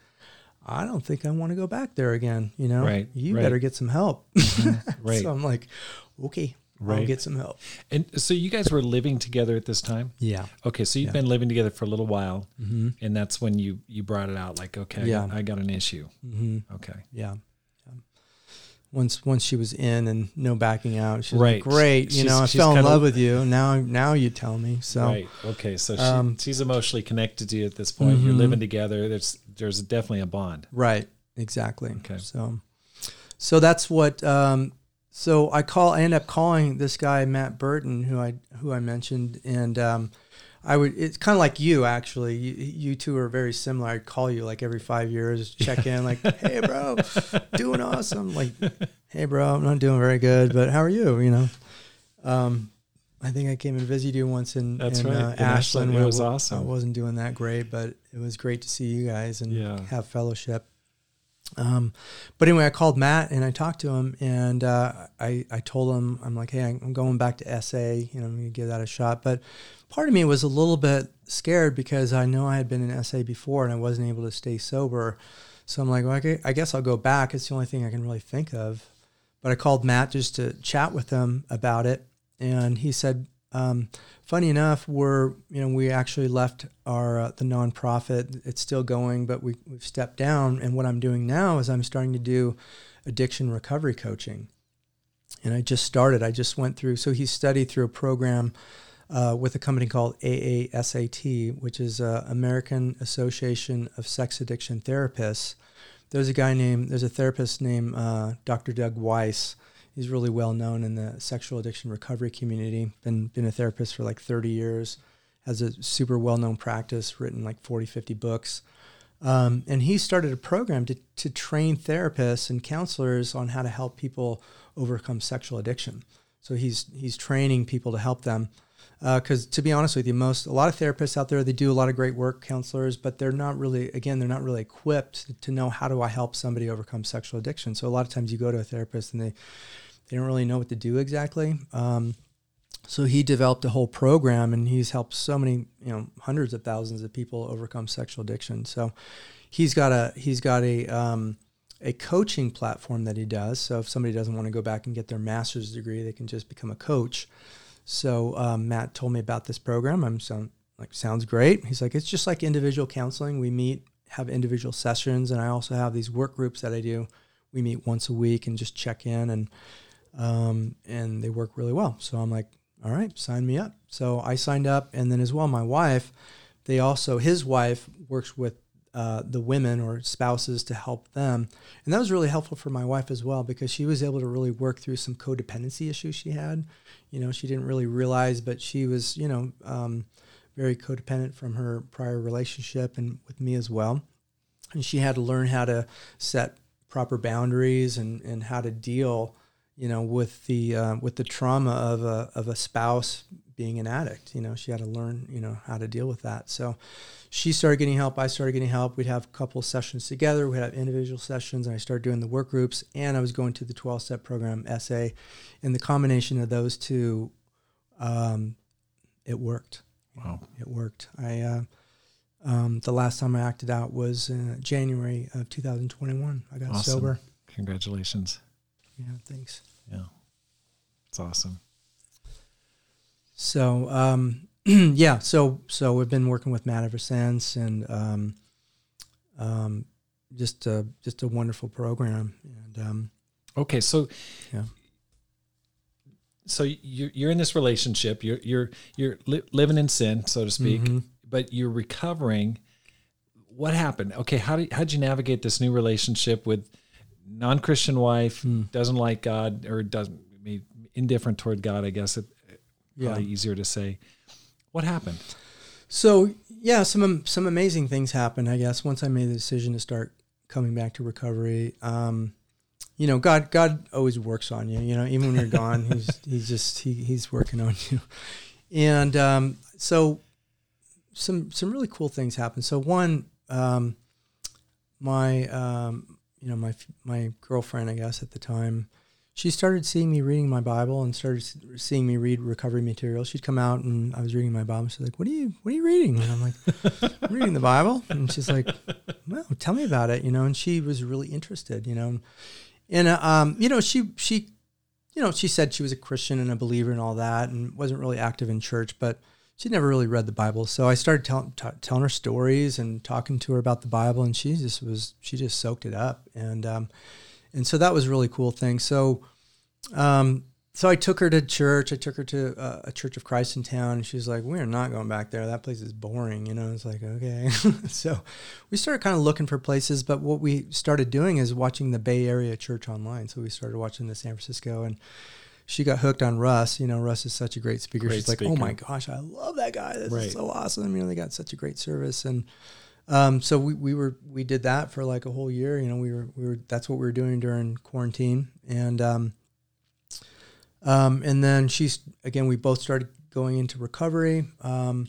Speaker 2: I don't think I want to go back there again. You know,
Speaker 1: right?
Speaker 2: You
Speaker 1: right.
Speaker 2: better get some help.
Speaker 1: Mm-hmm. right.
Speaker 2: so I'm like, okay, right. I'll get some help.
Speaker 1: And so you guys were living together at this time.
Speaker 2: Yeah.
Speaker 1: Okay, so you've yeah. been living together for a little while, mm-hmm. and that's when you you brought it out. Like, okay, yeah. I got an issue.
Speaker 2: Mm-hmm.
Speaker 1: Okay.
Speaker 2: Yeah once once she was in and no backing out. She's right. like, great, you she's, know, I fell in love with you. Now now you tell me. So
Speaker 1: right, okay, so she, um, she's emotionally connected to you at this point. Mm-hmm. You're living together. There's there's definitely a bond.
Speaker 2: Right. Exactly. Okay. So so that's what. Um, so I call. I end up calling this guy Matt Burton, who I who I mentioned, and um, I would. It's kind of like you, actually. You, you two are very similar. I'd call you like every five years, check in, like, "Hey, bro, doing awesome." Like, "Hey, bro, I'm not doing very good, but how are you?" You know. Um, I think I came and visited you once in,
Speaker 1: That's
Speaker 2: in
Speaker 1: right.
Speaker 2: uh, Ashland.
Speaker 1: It was awesome.
Speaker 2: I wasn't doing that great, but it was great to see you guys and yeah. have fellowship. Um, but anyway, I called Matt and I talked to him, and uh, I I told him I'm like, hey, I'm going back to SA. You know, I'm gonna give that a shot. But part of me was a little bit scared because I know I had been in SA before and I wasn't able to stay sober. So I'm like, well, okay, I guess I'll go back. It's the only thing I can really think of. But I called Matt just to chat with him about it, and he said, um, funny enough, we're you know we actually left our uh, the nonprofit. It's still going, but we, we've stepped down. And what I'm doing now is I'm starting to do addiction recovery coaching. And I just started. I just went through. So he studied through a program uh, with a company called AASAT, which is uh, American Association of Sex Addiction Therapists. There's a guy named, there's a therapist named uh, Dr. Doug Weiss. He's really well known in the sexual addiction recovery community. Been been a therapist for like 30 years. Has a super well known practice. Written like 40, 50 books. Um, and he started a program to, to train therapists and counselors on how to help people overcome sexual addiction. So he's he's training people to help them because uh, to be honest with you, most a lot of therapists out there they do a lot of great work, counselors, but they're not really again they're not really equipped to know how do I help somebody overcome sexual addiction. So a lot of times you go to a therapist and they they don't really know what to do exactly. Um, so he developed a whole program, and he's helped so many, you know, hundreds of thousands of people overcome sexual addiction. So he's got a he's got a um, a coaching platform that he does. So if somebody doesn't want to go back and get their master's degree, they can just become a coach. So um, Matt told me about this program. I'm sound like sounds great. He's like, it's just like individual counseling. We meet, have individual sessions, and I also have these work groups that I do. We meet once a week and just check in, and um, and they work really well. So I'm like, all right, sign me up. So I signed up, and then as well, my wife. They also his wife works with uh, the women or spouses to help them. And that was really helpful for my wife as well because she was able to really work through some codependency issues she had. You know, she didn't really realize, but she was, you know, um, very codependent from her prior relationship and with me as well. And she had to learn how to set proper boundaries and, and how to deal, you know, with the uh, with the trauma of a of a spouse being an addict. You know, she had to learn, you know, how to deal with that. So she started getting help. I started getting help. We'd have a couple of sessions together. We'd have individual sessions, and I started doing the work groups. And I was going to the 12 step program, SA. And the combination of those two, um, it worked.
Speaker 1: Wow.
Speaker 2: It worked. I, uh, um, the last time I acted out was uh, January of 2021. I got
Speaker 1: Awesome.
Speaker 2: sober.
Speaker 1: Congratulations.
Speaker 2: Yeah, thanks.
Speaker 1: Yeah. It's awesome.
Speaker 2: So, um, yeah, so so we've been working with Matt ever since, and um, um, just a just a wonderful program. And um,
Speaker 1: Okay, so
Speaker 2: Yeah.
Speaker 1: So you're you're in this relationship. You're you're you're li- living in sin, so to speak,
Speaker 2: Mhm.
Speaker 1: but you're recovering. What happened? Okay, how did how'd you navigate this new relationship with non-Christian wife?
Speaker 2: Hmm.
Speaker 1: Doesn't like God or doesn't indifferent toward God? I guess it
Speaker 2: yeah.
Speaker 1: probably easier to say. What happened?
Speaker 2: So yeah, some some amazing things happened. I guess once I made the decision to start coming back to recovery. Um, you know, God God always works on you. You know, even when you're gone, he's he's just he, he's working on you. And um, so some some really cool things happened. So one, um, my um, you know my my girlfriend, I guess at the time, she started seeing me reading my Bible and started seeing me read recovery material. She'd come out and I was reading my Bible. She's like, "What are you What are you reading?" And I'm like, "I'm reading the Bible." And she's like, "Well, tell me about it." You know, and she was really interested. You know, and uh, um, you know, she she, you know, she said she was a Christian and a believer and all that, and wasn't really active in church, but she never really read the Bible. So I started telling t- telling her stories and talking to her about the Bible, and she just was she just soaked it up, and um, and so that was a really cool thing. So, um, so I took her to church. I took her to uh, a Church of Christ in town, and she was like, "We are not going back there. That place is boring." You know, I was like okay. so we started kind of looking for places, but what we started doing is watching the Bay Area church online. So we started watching the San Francisco, and she got hooked on Russ. You know, Russ is such a great speaker.
Speaker 1: Great
Speaker 2: She's like, "Oh my gosh, I love that guy. This
Speaker 1: Right.
Speaker 2: is so awesome." You know, they got such a great service, and um, so we, we were we did that for like a whole year. You know, we were we were that's what we were doing during quarantine, and um, um, and then she's again we both started going into recovery, um,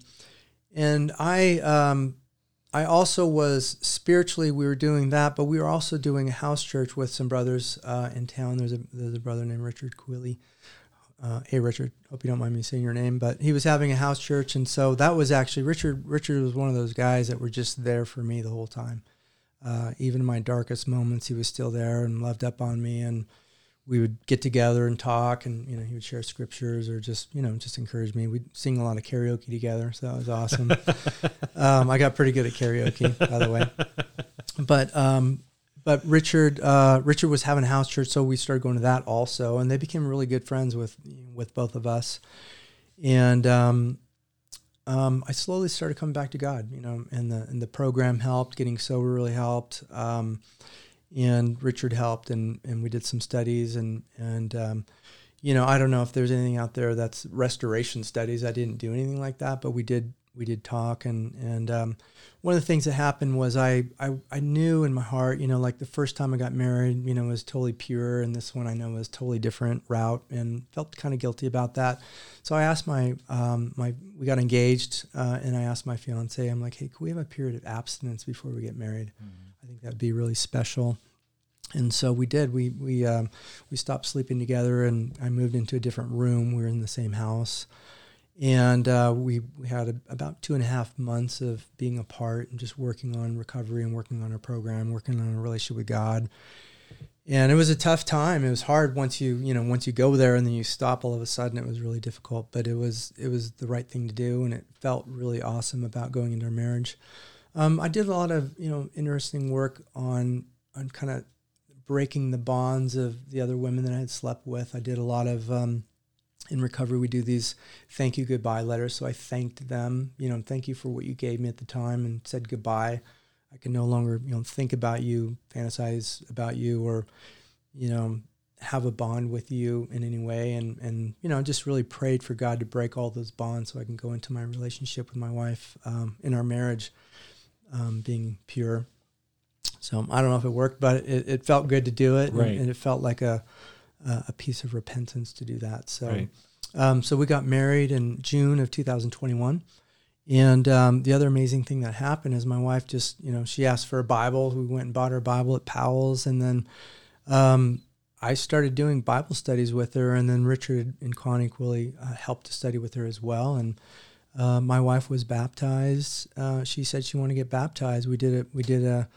Speaker 2: and I um, I also was spiritually we were doing that, but we were also doing a house church with some brothers uh, in town. There's a there's a brother named Richard Quilly. Uh, hey Richard, hope you don't mind me saying your name, but he was having a house church, and so that was actually Richard. Richard was one of those guys that were just there for me the whole time. Uh, even in my darkest moments, he was still there and loved up on me, and we would get together and talk, and you know he would share scriptures or just you know just encourage me. We'd sing a lot of karaoke together, so that was awesome. um, I got pretty good at karaoke, by the way. But um, but Richard uh, Richard was having a house church, so we started going to that also, and they became really good friends with with both of us. And um, um, I slowly started coming back to God, you know, and the and the program helped. Getting sober really helped. And Richard helped, and, and we did some studies, and and um, you know I don't know if there's anything out there that's restoration studies. I didn't do anything like that, but we did we did talk, and and um, one of the things that happened was I, I I knew in my heart, you know, like the first time I got married, you know, was totally pure, and this one I know was totally different route, and felt kind of guilty about that. So I asked my um, my we got engaged, uh, and I asked my fiance, I'm like, hey, can we have a period of abstinence before we get married? I think that'd be really special. and so we did. We we um, we stopped sleeping together, and I moved into a different room. We were in the same house, and uh, we we had a, about two and a half months of being apart and just working on recovery and working on our program, working on a relationship with God. And it was a tough time. It was hard once you you know once you go there and then you stop all of a sudden. It was really difficult, but it was it was the right thing to do, and it felt really awesome about going into our marriage. Um, I did a lot of you know interesting work on on kind of breaking the bonds of the other women that I had slept with. I did a lot of um, in recovery. We do these thank you goodbye letters. So I thanked them, you know, thank you for what you gave me at the time, and said goodbye. I can no longer, you know, think about you, fantasize about you, or you know, have a bond with you in any way, and and you know, just really prayed for God to break all those bonds so I can go into my relationship with my wife um, in our marriage um, being pure. So I don't know if it worked, but it, it felt good to do it,
Speaker 1: Right.
Speaker 2: and, and it felt like a a piece of repentance to do that. So,
Speaker 1: Right.
Speaker 2: um, so we got married in June of 2021. And um, the other amazing thing that happened is my wife just, you know, she asked for a Bible. We went and bought her a Bible at Powell's, and then um, I started doing Bible studies with her. And then Richard and Connie Quilly uh, helped to study with her as well. And uh, my wife was baptized. Uh, she said she wanted to get baptized. We did it. We did a,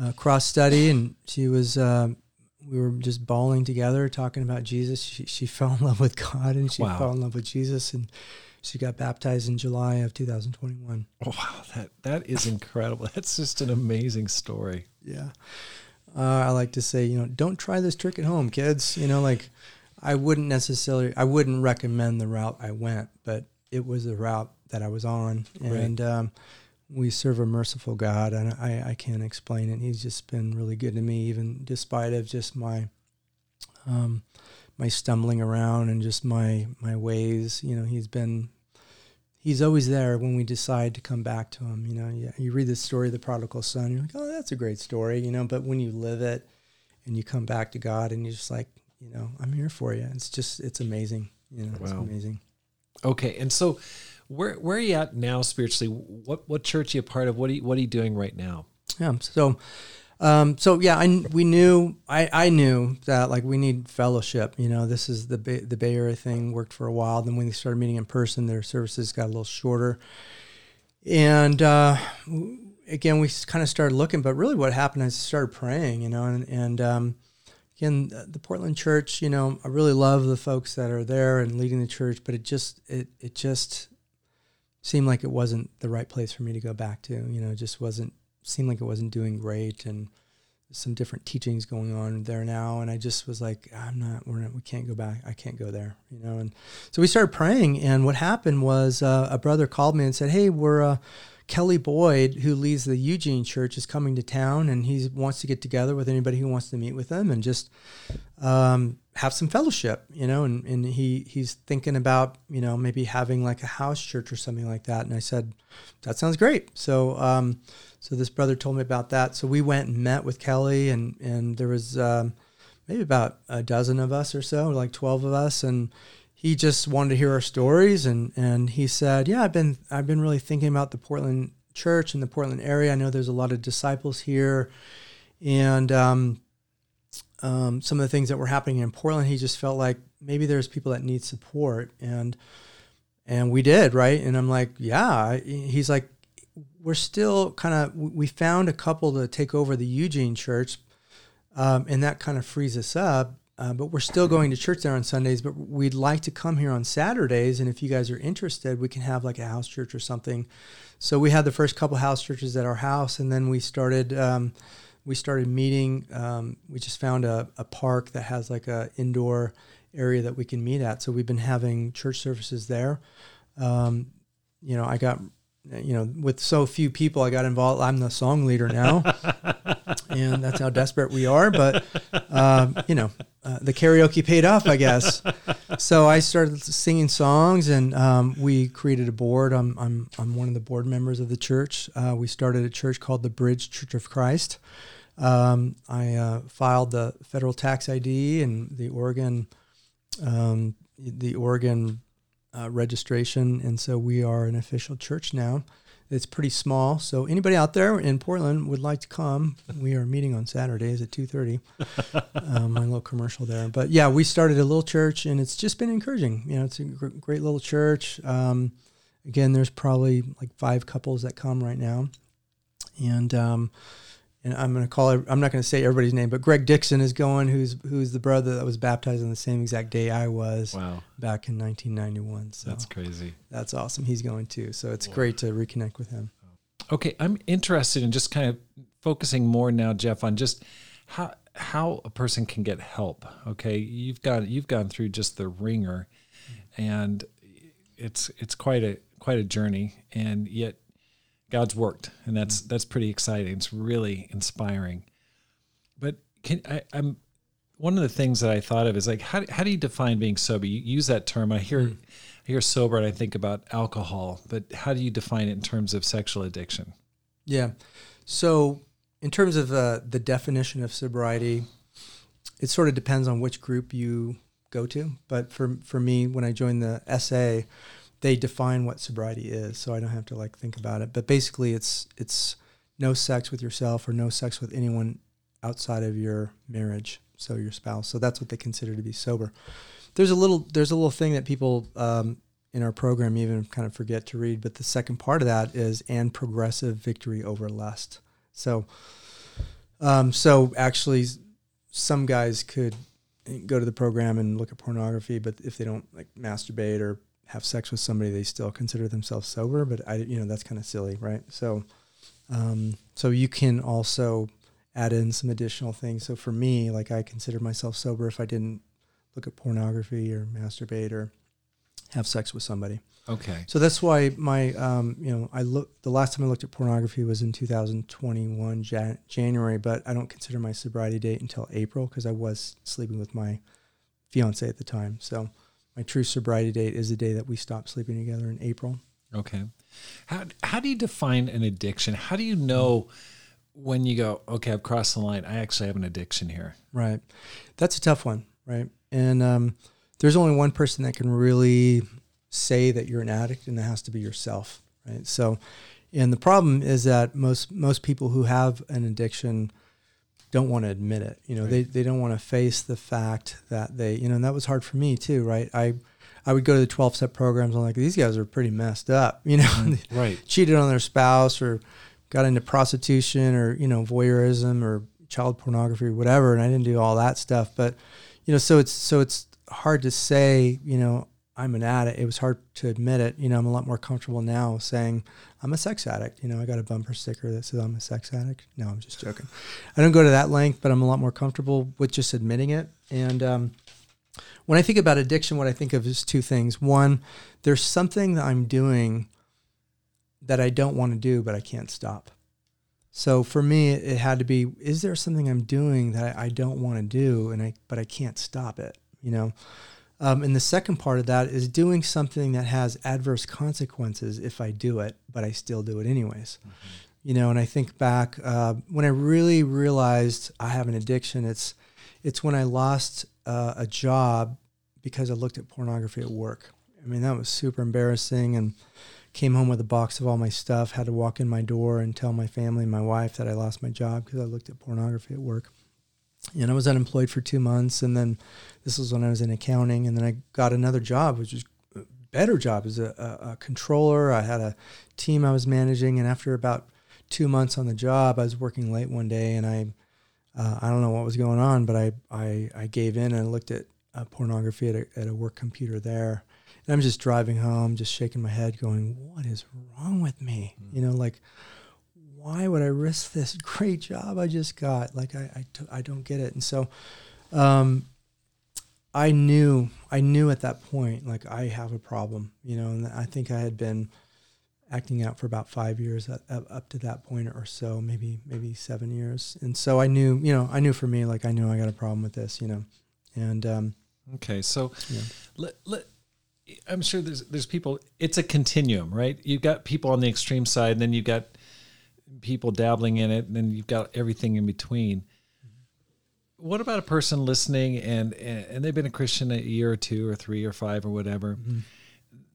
Speaker 2: a cross study, and she was. Uh, we were just bawling together, talking about Jesus. She, she fell in love with God, and she
Speaker 1: Wow.
Speaker 2: fell in love with Jesus, and she got baptized in July of 2021.
Speaker 1: Wow, that that is incredible. That's just an amazing story.
Speaker 2: Yeah. Uh, I like to say, you know, don't try this trick at home, kids. You know, like I wouldn't necessarily, I wouldn't recommend the route I went, but it was the route that I was on.
Speaker 1: Right.
Speaker 2: And um, we serve a merciful God, and I, I can't explain it. He's just been really good to me, even despite of just my, um, my stumbling around and just my my ways. You know, he's been he's always there when we decide to come back to him. You know, you, you read the story of the prodigal son, you're like, oh, that's a great story, you know, but when you live it and you come back to God and you're just like, you know, I'm here for you. It's just, it's amazing. You know, it's amazing.
Speaker 1: Okay, and so where where are you at now spiritually? What what church are you a part of? What are you, what are you doing right now?
Speaker 2: Yeah. So, um, so yeah, I, we knew, I, I knew that like we need fellowship, you know, this is the Bay, the Bay Area thing worked for a while. Then when they started meeting in person, their services got a little shorter. And, uh, again, we kind of started looking, but really what happened is started praying, you know, and, and, um, again, the- the Portland church, you know, I really love the folks that are there and leading the church, but it just, it, it just seemed like it wasn't the right place for me to go back to, you know, it just wasn't, seemed like it wasn't doing great and some different teachings going on there now. And i just was like i'm not we're not we can't go back. I can't go there you know and so we started praying. And what happened was uh, a brother called me and said hey we're uh, kelly boyd who leads the eugene church is coming to town and he wants to get together with anybody who wants to meet with him and just um, have some fellowship you know and, and he he's thinking about you know maybe having like a house church or something like that. And i said that sounds great. So um, so this brother told me about that. So we went and met with Kelly, and and there was um, maybe about a dozen of us or so, like twelve of us, and he just wanted to hear our stories, and and he said, yeah, I've been I've been really thinking about the Portland church and the Portland area. I know there's a lot of disciples here, and um, um, some of the things that were happening in Portland, he just felt like maybe there's people that need support, and and we did right. And I'm like, yeah. He's like, we're still kind of we found a couple to take over the Eugene church, um, and that kind of frees us up. Uh, but we're still going to church there on Sundays. But we'd like to come here on Saturdays, and if you guys are interested, we can have like a house church or something. So we had the first couple house churches at our house, and then we started um, we started meeting. Um, we just found a, a park that has like a indoor area that we can meet at. So we've been having church services there. Um, you know, I got you know, with so few people, I got involved. I'm the song leader now, and that's how desperate we are. But um, you know, uh, the karaoke paid off, I guess. So I started singing songs, and um, we created a board. I'm, I'm I'm one of the board members of the church. Uh, we started a church called the Bridge Church of Christ. Um, I uh, filed the federal tax ID and the Oregon um, the Oregon uh, registration, and so we are an official church now. It's pretty small. So anybody out there in Portland would like to come, we are meeting on Saturdays at two thirty. um, my little commercial there, but yeah, we started a little church, and it's just been encouraging. You know, it's a gr- great little church. Um, again, there's probably like five couples that come right now, and um, and I'm going to call it, I'm not going to say everybody's name, but Greg Dixon is going, who's who's the brother that was baptized on the same exact day I was
Speaker 1: Wow,
Speaker 2: back in 1991. So
Speaker 1: that's crazy.
Speaker 2: that's, awesome. He's going too. So it's great to reconnect with him.
Speaker 1: Okay, I'm interested in just kind of focusing more now, Jeff, on just how how a person can get help. Okay, you've got you've gone through just the wringer, and it's it's quite a quite a journey, and yet God's worked, and that's that's pretty exciting. It's really inspiring. But can I, I'm one of the things that I thought of is like how how do you define being sober? You use that term. I hear I hear sober, and I think about alcohol. But how do you define it in terms of sexual addiction?
Speaker 2: Yeah. So, in terms of uh, the definition of sobriety, it sort of depends on which group you go to. But for for me, when I joined the SA, they define what sobriety is, so I don't have to like think about it. But basically, it's it's no sex with yourself or no sex with anyone outside of your marriage, so your spouse. So that's what they consider to be sober. There's a little there's a little thing that people um, in our program even kind of forget to read, but the second part of that is and progressive victory over lust. So, um, so actually, some guys could go to the program and look at pornography, but if they don't like masturbate or have sex with somebody, they still consider themselves sober. But I, you know, that's kind of silly, right? So, um, so you can also add in some additional things. So for me, like I consider myself sober if I didn't look at pornography or masturbate or have sex with somebody.
Speaker 1: Okay.
Speaker 2: So that's why my, um, you know, I look. The last time I looked at pornography was in 2021 Jan- January, but I don't consider my sobriety date until April because I was sleeping with my fiance at the time. So my true sobriety date is the day that we stopped sleeping together in April.
Speaker 1: Okay. How how do you define an addiction? How do you know when you go, okay, I've crossed the line. I actually have an addiction here.
Speaker 2: Right. That's a tough one, right? And um, there's only one person that can really say that you're an addict, and that has to be yourself, right? So, and the problem is that most most people who have an addiction don't want to admit it. You know, they, they don't want to face the fact that they, you know, and that was hard for me too, right? I I would go to the 12 step programs. I'm like, these guys are pretty messed up, you know, mm-hmm.
Speaker 1: Right.
Speaker 2: cheated on their spouse or got into prostitution or you know voyeurism or child pornography or whatever and i didn't do all that stuff but you know so it's so it's hard to say you know i'm an addict it was hard to admit it you know i'm a lot more comfortable now saying i'm a sex addict you know i got a bumper sticker that says i'm a sex addict no i'm just joking i don't go to that length but i'm a lot more comfortable with just admitting it and um, when i think about addiction what i think of is two things one there's something that i'm doing that I don't want to do, but I can't stop. So for me, it had to be: is there something I'm doing that I, don't want to do, and I but I can't stop it? You know. Um, and the second part of that is doing something that has adverse consequences if I do it, but I still do it anyways. You know, and I think back uh, when I really realized I have an addiction. It's it's when I lost uh, a job because I looked at pornography at work. I mean, that was super embarrassing and came home with a box of all my stuff, had to walk in my door and tell my family and my wife that I lost my job because I looked at pornography at work. And I was unemployed for two months. And then this was when I was in accounting. And then I got another job, which was a better job as a, a, a controller. I had a team I was managing. And after about two months on the job, I was working late one day and I, uh, I don't know what was going on, but I, I, I gave in and looked at uh, pornography at a, at a work computer there. And I'm just driving home, just shaking my head, going, "What is wrong with me?" You know, like, why would I risk this great job I just got? Like, I I, t- I don't get it. And so, um, I knew I knew at that point, like, I have a problem. You know, and I think I had been acting out for about five years up, up to that point or so, maybe maybe seven years. And so I knew, you know, I knew for me, like, I knew I got a problem with this. You know, and um,
Speaker 1: Okay. So
Speaker 2: Yeah.
Speaker 1: let, let, I'm sure there's there's people. It's a continuum, right? You've got people on the extreme side, and then you've got people dabbling in it, and then you've got everything in between. What about a person listening and and they've been a Christian a year or two or three or five or whatever?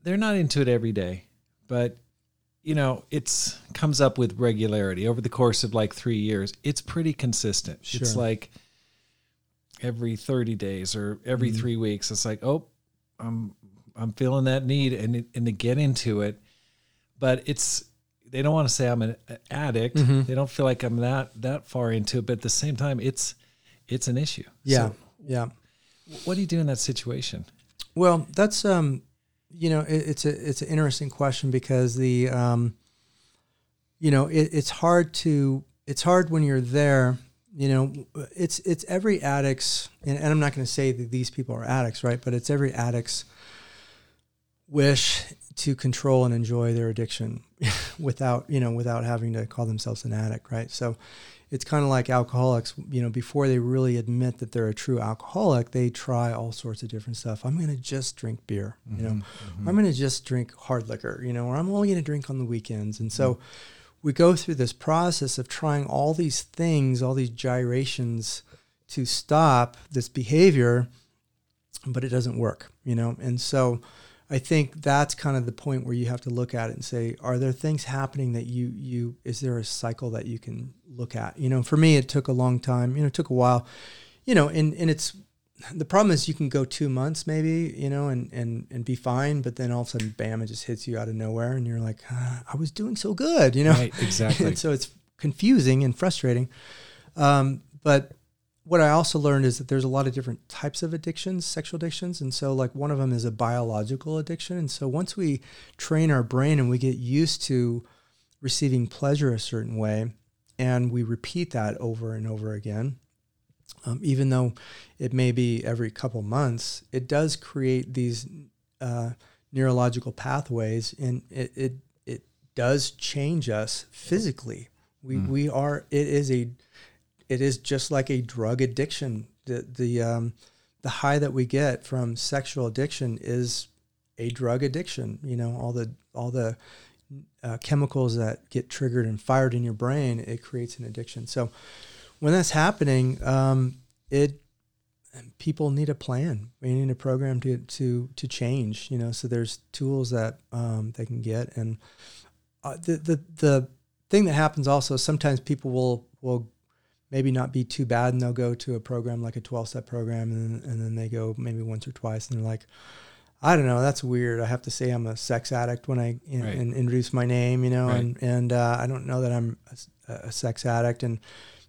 Speaker 1: They're not into it every day, but you know, it's comes up with regularity over the course of like three years. It's pretty consistent. It's like every 30 days or every
Speaker 2: Mhm.
Speaker 1: three weeks. It's like, oh, I'm I'm feeling that need and it- and to get into it, but it's they don't want to say I'm an addict.
Speaker 2: Mhm.
Speaker 1: They don't feel like I'm that that far into it, but at the same time, it's it's an issue.
Speaker 2: Yeah.
Speaker 1: So
Speaker 2: yeah.
Speaker 1: what do you do in that situation?
Speaker 2: Well, that's um, you know, it, it's a it's an interesting question because the um, you know, it, it's hard to it's hard when you're there. You know, it's it's every addict's, and, and I'm not going to say that these people are addicts, right? But it's every addict's wish to control and enjoy their addiction without you know without having to call themselves an addict, right? So it's kind of like alcoholics, you know, before they really admit that they're a true alcoholic, they try all sorts of different stuff. I'm going to just drink beer, you know,
Speaker 1: Mm-hmm.
Speaker 2: I'm going to just drink hard liquor, you know, or I'm only going to drink on the weekends. And so we go through this process of trying all these things, all these gyrations to stop this behavior, but it doesn't work, you know? And so I think that's kind of the point where you have to look at it and say, are there things happening that you you is there a cycle that you can look at? You know, for me it took a long time, you know, it took a while. You know, and and it's the problem is you can go two months maybe, you know, and and and be fine, but then all of a sudden bam, it just hits you out of nowhere and you're like, ah, I was doing so good, you know.
Speaker 1: Right, exactly.
Speaker 2: and so it's confusing and frustrating. Um, but what I also learned is that there's a lot of different types of addictions, sexual addictions. And so, like, one of them is a biological addiction. And so, once we train our brain and we get used to receiving pleasure a certain way, and we repeat that over and over again, um, even though it may be every couple months, it does create these uh, neurological pathways, and it, it it does change us physically. We
Speaker 1: Mm.
Speaker 2: we are it is a it is just like a drug addiction. The the um, the high that we get from sexual addiction is a drug addiction. You know all the all the uh, chemicals that get triggered and fired in your brain, it creates an addiction. So when that's happening, um, it people need a plan. We need a program to to to change. You know, so there's tools that um, they can get, and uh, the the the thing that happens also sometimes people will will maybe not be too bad, and they'll go to a program like a 12 step program, and then, and then they go maybe once or twice, and they're like. I don't know. That's weird. I have to say I'm a sex addict when I you know,
Speaker 1: Right.
Speaker 2: and introduce my name, you know,
Speaker 1: Right.
Speaker 2: and and uh, I don't know that I'm a sex addict, and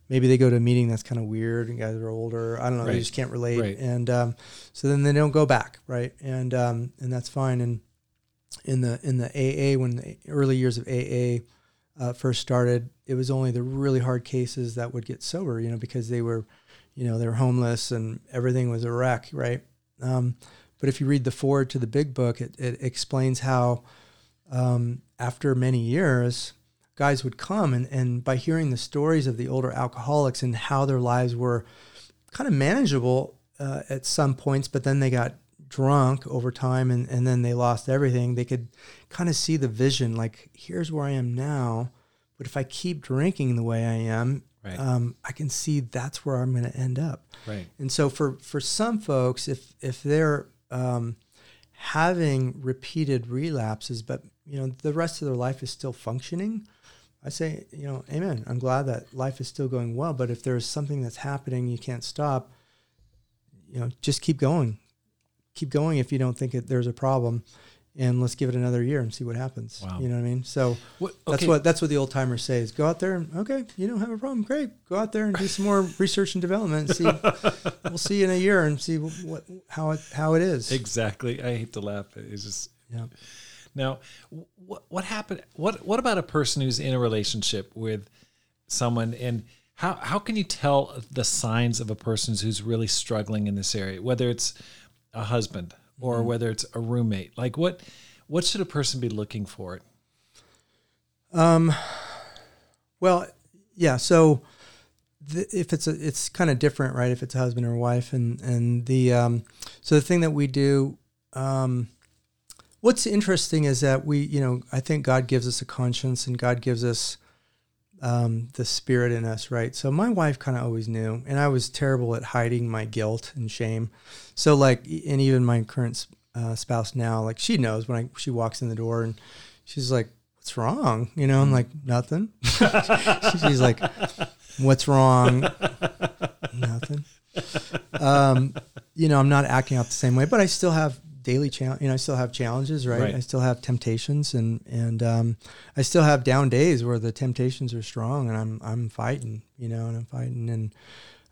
Speaker 2: maybe they go to a meeting that's kind of weird, and guys are older. I don't know.
Speaker 1: Right.
Speaker 2: They just can't relate, and um, so then they don't go back, right? And um, and that's fine. And in the in the AA when the early years of AA uh, first started, it was only the really hard cases that would get sober, you know, because they were, you know, they were homeless and everything was a wreck, right? Um, but if you read the foreword to the big book, it, it explains how um, after many years, guys would come and, and by hearing the stories of the older alcoholics and how their lives were kind of manageable uh, at some points, but then they got drunk over time and, and then they lost everything, they could kind of see the vision like, here's where I am now. But if I keep drinking the way I am,
Speaker 1: Right.
Speaker 2: um, I can see that's where I'm going to end up.
Speaker 1: right.
Speaker 2: And so for for some folks, if if they're um, having repeated relapses, but you know the rest of their life is still functioning, I say, you know, Amen. I'm glad that life is still going well. But if there's something that's happening you can't stop, you know, just keep going, keep going. If you don't think it, there's a problem, and let's give it another year and see what happens.
Speaker 1: Wow.
Speaker 2: You know what I mean? So
Speaker 1: What,
Speaker 2: that's what that's what the old timers say is go out there and okay, you don't have a problem, great. Go out there and do some more research and development. And see, we'll see you in a year and see what how it how it is.
Speaker 1: Exactly. I hate to laugh. It's just
Speaker 2: Yeah.
Speaker 1: now. What what happened? What what about a person who's in a relationship with someone and how how can you tell the signs of a person who's really struggling in this area? Whether it's a husband or
Speaker 2: Mm-hmm.
Speaker 1: whether it's a roommate. Like what what should a person be looking for? It.
Speaker 2: Um, well, yeah. So the, if it's a, it's kind of different, right? If it's a husband or a wife, and and the um, so the thing that we do, um, what's interesting is that we, you know, I think God gives us a conscience, and God gives us um, the spirit in us, right? So my wife kind of always knew, and I was terrible at hiding my guilt and shame. So like, and even my current uh, spouse now, like she knows when I she walks in the door and she's like, what's wrong? You know, I'm like, nothing. She's like, what's wrong? nothing. Um, you know, I'm not acting out the same way, but I still have daily challenge. You know, I still have challenges, right?
Speaker 1: Right.
Speaker 2: I still have temptations, and and um, I still have down days where the temptations are strong, and I'm I'm fighting. You know, and I'm fighting, and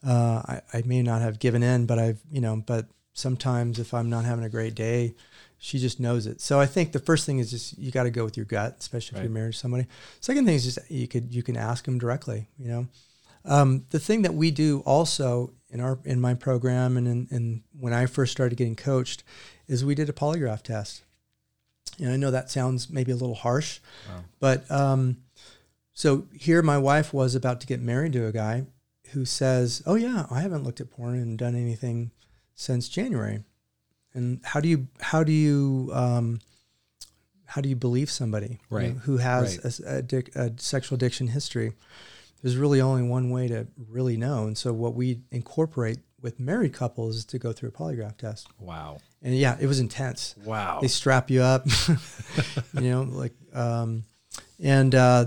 Speaker 2: uh, I I may not have given in, but I've you know, but sometimes if I'm not having a great day, she just knows it. So I think the first thing is just you got to go with your gut, especially if you're married to somebody. Second thing is just you could you can ask them directly. You know, um, the thing that we do also in our in my program and in, in when I first started getting coached is we did a polygraph test. And I know that sounds maybe a little harsh,
Speaker 1: Wow.
Speaker 2: but um, so here my wife was about to get married to a guy who says, "Oh yeah, I haven't looked at porn and done anything since January." And how do you how do you um, how do you believe somebody you
Speaker 1: Right.
Speaker 2: know, who has
Speaker 1: Right.
Speaker 2: a a, a sexual addiction history? There's really only one way to really know, and so what we incorporate with married couples is to go through a polygraph test.
Speaker 1: Wow.
Speaker 2: And yeah, it was intense
Speaker 1: Wow.
Speaker 2: they strap you up, you know, like, um, and uh,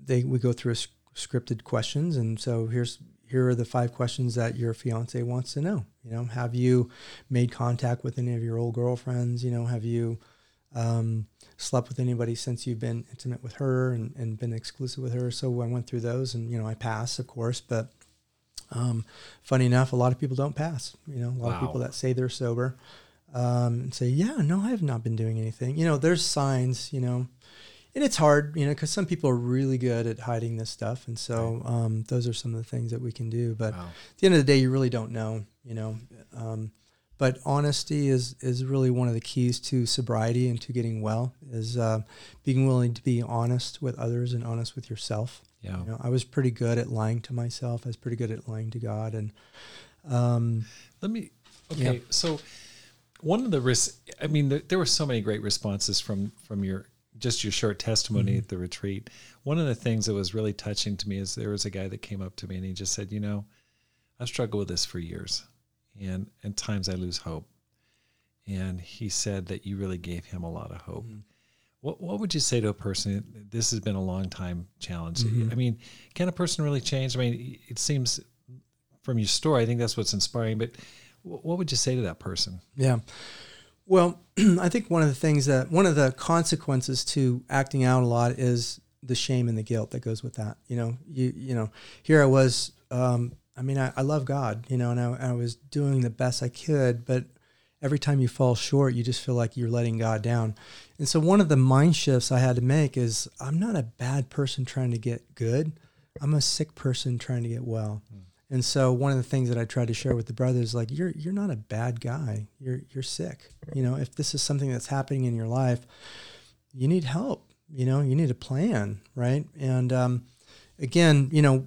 Speaker 2: they we go through a scripted questions, and so here's here are the five questions that your fiance wants to know. You know, have you made contact with any of your old girlfriends? You know, have you um, slept with anybody since you've been intimate with her and, and been exclusive with her? So I went through those, and you know, I passed, of course, but. Um, funny enough, a lot of people don't pass. You know, a lot of people that say they're sober um, and say, "Yeah, no, I have not been doing anything." You know, there's signs. You know, and it's hard. You know, because some people are really good at hiding this stuff, and so um, those are some of the things that we can do. But
Speaker 1: Wow.
Speaker 2: at the end of the day, you really don't know. You know, um, but honesty is is really one of the keys to sobriety and to getting well. Is uh, being willing to be honest with others and honest with yourself.
Speaker 1: Yeah.
Speaker 2: You know, I was pretty good at lying to myself. I was pretty good at lying to God, and um,
Speaker 1: Let me. Okay, so one of the risks. I mean, there, there were so many great responses from from your just your short testimony
Speaker 2: Mm-hmm.
Speaker 1: at the retreat. One of the things that was really touching to me is there was a guy that came up to me and he just said, "You know, I've struggled with this for years, and at times I lose hope." And he said that you really gave him a lot of hope.
Speaker 2: Mm-hmm.
Speaker 1: What what would you say to a person? This has been a long time challenge.
Speaker 2: Mm-hmm.
Speaker 1: I mean, can a person really change? I mean, it seems from your story, I think that's what's inspiring. But what would you say to that person?
Speaker 2: Yeah. Well, I think one of the things that one of the consequences to acting out a lot is the shame and the guilt that goes with that. You know, you you know, here I was. Um, I mean, I, I love God, you know, and I, I was doing the best I could, but every time you fall short, you just feel like you're letting God down. And so one of the mind shifts I had to make is I'm not a bad person trying to get good. I'm a sick person trying to get well. And so one of the things that I tried to share with the brothers, like you're you're not a bad guy. You're you're sick. You know, if this is something that's happening in your life, you need help. You know, you need a plan, right? And um, again, you know,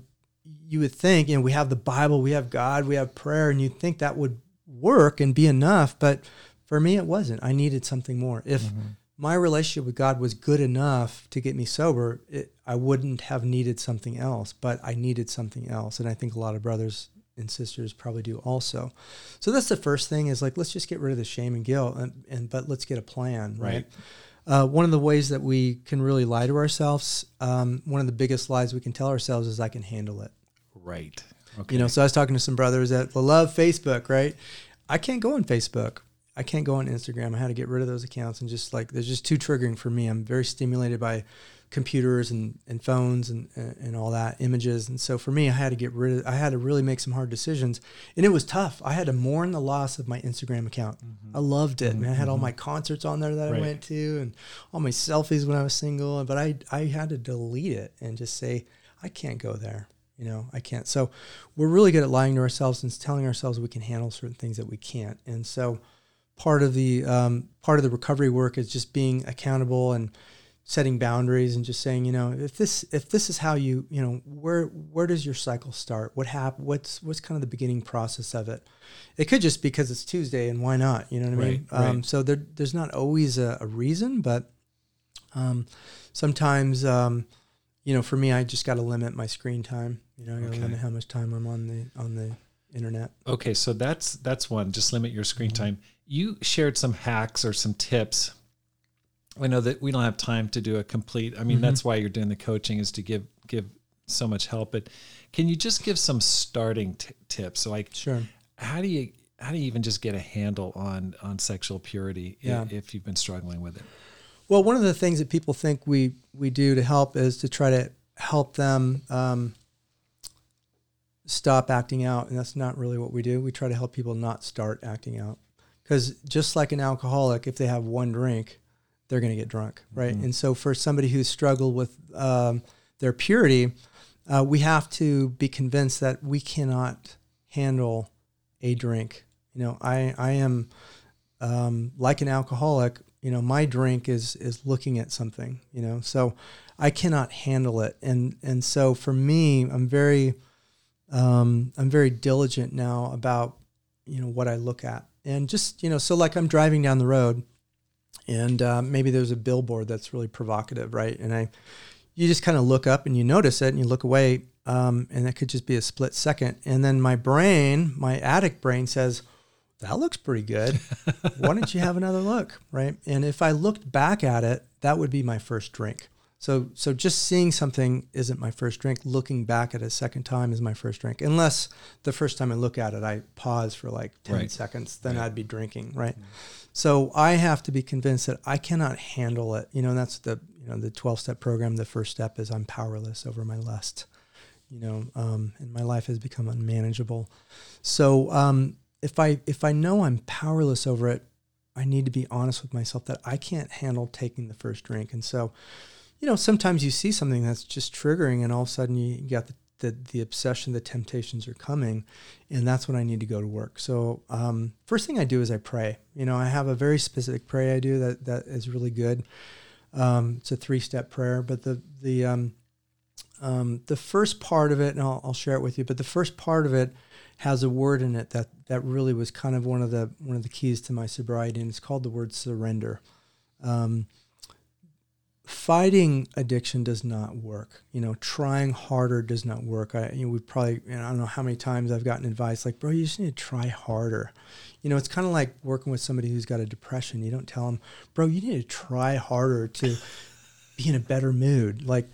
Speaker 2: you would think, you know, we have the Bible, we have God, we have prayer, and you'd think that would work and be enough. But for me, it wasn't. I needed something more. If my relationship with God was good enough to get me sober, it, I wouldn't have needed something else, but I needed something else. And I think a lot of brothers and sisters probably do also. So that's the first thing is like, let's just get rid of the shame and guilt and, and but let's get a plan, right?
Speaker 1: Right.
Speaker 2: Uh, one of the ways that we can really lie to ourselves, um, one of the biggest lies we can tell ourselves is I can handle it.
Speaker 1: Right. Okay.
Speaker 2: You know, so I was talking to some brothers that love Facebook, right? I can't go on Facebook. I can't go on Instagram. I had to get rid of those accounts and just like, they're just too triggering for me. I'm very stimulated by computers and, and phones and, and all that images. And so for me, I had to get rid of, I had to really make some hard decisions and it was tough. I had to mourn the loss of my Instagram account. Mm-hmm. I loved it, man. I had all mm-hmm. my concerts on there that
Speaker 1: Right.
Speaker 2: I went to and all my selfies when I was single, but I, I had to delete it and just say, I can't go there. You know, I can't. So we're really good at lying to ourselves and telling ourselves we can handle certain things that we can't. And so part of the um, part of the recovery work is just being accountable and setting boundaries and just saying, you know, if this if this is how you, you know, where where does your cycle start? What hap- What's what's kind of the beginning process of it? It could just because it's Tuesday and why not? You know what I mean?
Speaker 1: Right, right.
Speaker 2: Um, so there there's not always a, a reason, but um, sometimes um, you know, for me, I just got to limit my screen time. You know, I got to
Speaker 1: Okay.
Speaker 2: limit how much time I'm on the on the internet.
Speaker 1: Okay, so that's that's one. Just limit your screen
Speaker 2: Mm-hmm.
Speaker 1: time. You shared some hacks or some tips I know that we don't have time to do a complete. I mean,
Speaker 2: Mhm.
Speaker 1: that's why you're doing the coaching is to give give so much help. But can you just give some starting t- tips? So like,
Speaker 2: Sure.
Speaker 1: how do you how do you even just get a handle on on sexual purity
Speaker 2: Yeah.
Speaker 1: if you've been struggling with it?
Speaker 2: Well, one of the things that people think we we do to help is to try to help them um, stop acting out, and that's not really what we do. We try to help people not start acting out, because just like an alcoholic, if they have one drink, they're going to get drunk, right?
Speaker 1: Mhm.
Speaker 2: And so, for somebody who's struggled with um, their purity, uh, we have to be convinced that we cannot handle a drink. You know, I I am um, like an alcoholic, you know, my drink is is looking at something, you know, so I cannot handle it, and and so for me, I'm very, um, I'm very diligent now about, you know, what I look at, and just you know, so like I'm driving down the road, and uh, maybe there's a billboard that's really provocative, right, and I, you just kind of look up and you notice it, and you look away, um, and that could just be a split second, and then my brain, my addict brain says that looks pretty good. Why don't you have another look? Right. And if I looked back at it, that would be my first drink. So, so just seeing something isn't my first drink. Looking back at a second time is my first drink. Unless the first time I look at it, I pause for like 10
Speaker 1: Right.
Speaker 2: seconds, then
Speaker 1: Right.
Speaker 2: I'd be drinking. Right. So I have to be convinced that I cannot handle it. You know, and that's the, you know, the 12 step program. The first step is I'm powerless over my lust, you know, um, and my life has become unmanageable. So, um, if I if I know I'm powerless over it, I need to be honest with myself that I can't handle taking the first drink. And so, you know, sometimes you see something that's just triggering, and all of a sudden you got the the, the obsession, the temptations are coming, and that's when I need to go to work. So, um, first thing I do is I pray. You know, I have a very specific prayer I do that that is really good. Um, it's a three step prayer, but the the um, um, the first part of it, and I'll, I'll share it with you. But the first part of it has a word in it that that really was kind of one of the one of the keys to my sobriety, and it's called the word surrender. Um, fighting addiction does not work. You know, trying harder does not work. I you know we probably you know, I don't know how many times I've gotten advice like, bro, you just need to try harder. You know, it's kind of like working with somebody who's got a depression. You don't tell them, bro, you need to try harder to be in a better mood. Like,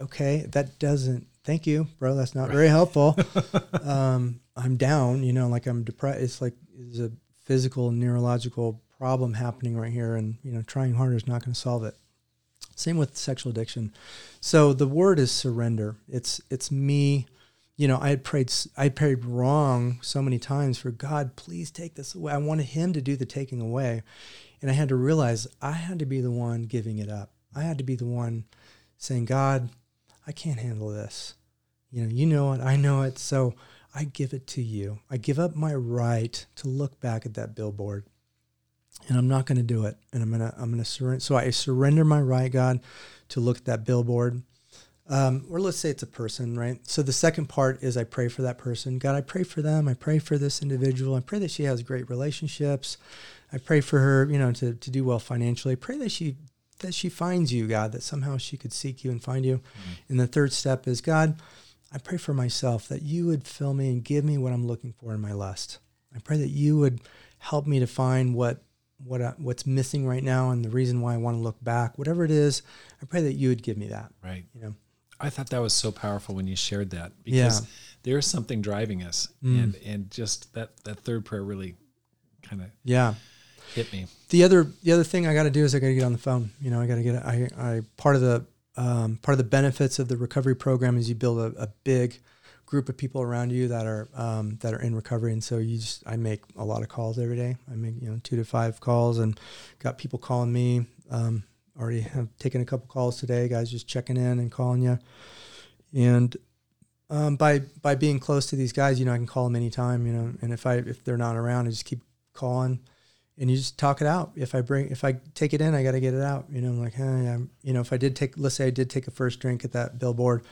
Speaker 2: okay, that doesn't. Thank you, bro. That's not very helpful. um, I'm down. You know, like I'm depressed. It's like there's a physical neurological problem happening right here, and you know, trying harder is not going to solve it. Same with sexual addiction. So the word is surrender. It's it's me. You know, I had prayed I prayed wrong so many times for God, please take this away. I wanted Him to do the taking away, and I had to realize I had to be the one giving it up. I had to be the one saying, God, I can't handle this. You know, you know it, I know it. So I give it to you. I give up my right to look back at that billboard. And I'm not going to do it. And I'm going to I'm going to surrender. So I surrender my right, God, to look at that billboard. Um, or let's say it's a person, right? So the second part is I pray for that person. God, I pray for them. I pray for this individual. I pray that she has great relationships. I pray for her, you know, to, to do well financially. I pray that she that she finds you, God, that somehow she could seek you and find you. And the third step is, God, I pray for myself that you would fill me and give me what I'm looking for in my lust. I pray that you would help me to find what what I, what's missing right now and the reason why I want to look back, whatever it is. I pray that you would give me that.
Speaker 1: Right.
Speaker 2: You know,
Speaker 1: I thought that was so powerful when you shared that because
Speaker 2: Yeah.
Speaker 1: there's something driving us,
Speaker 2: Mm.
Speaker 1: and and just that that third prayer really kind of
Speaker 2: yeah.
Speaker 1: hit me.
Speaker 2: The other the other thing I got to do is I got to get on the phone. You know, I got to get I I part of the um, part of the benefits of the recovery program is you build a, a big group of people around you that are um, that are in recovery, and so you just I make a lot of calls every day. I make you know two to five calls, and got people calling me. Um, already have taken a couple calls today. Guys just checking in and calling you, and um, by by being close to these guys, you know I can call them anytime. You know, and if I if they're not around, I just keep calling and you just talk it out. If I bring, if I take it in, I got to get it out. You know, I'm like, hey, I'm, you know, if I did take, let's say I did take a first drink at that billboard,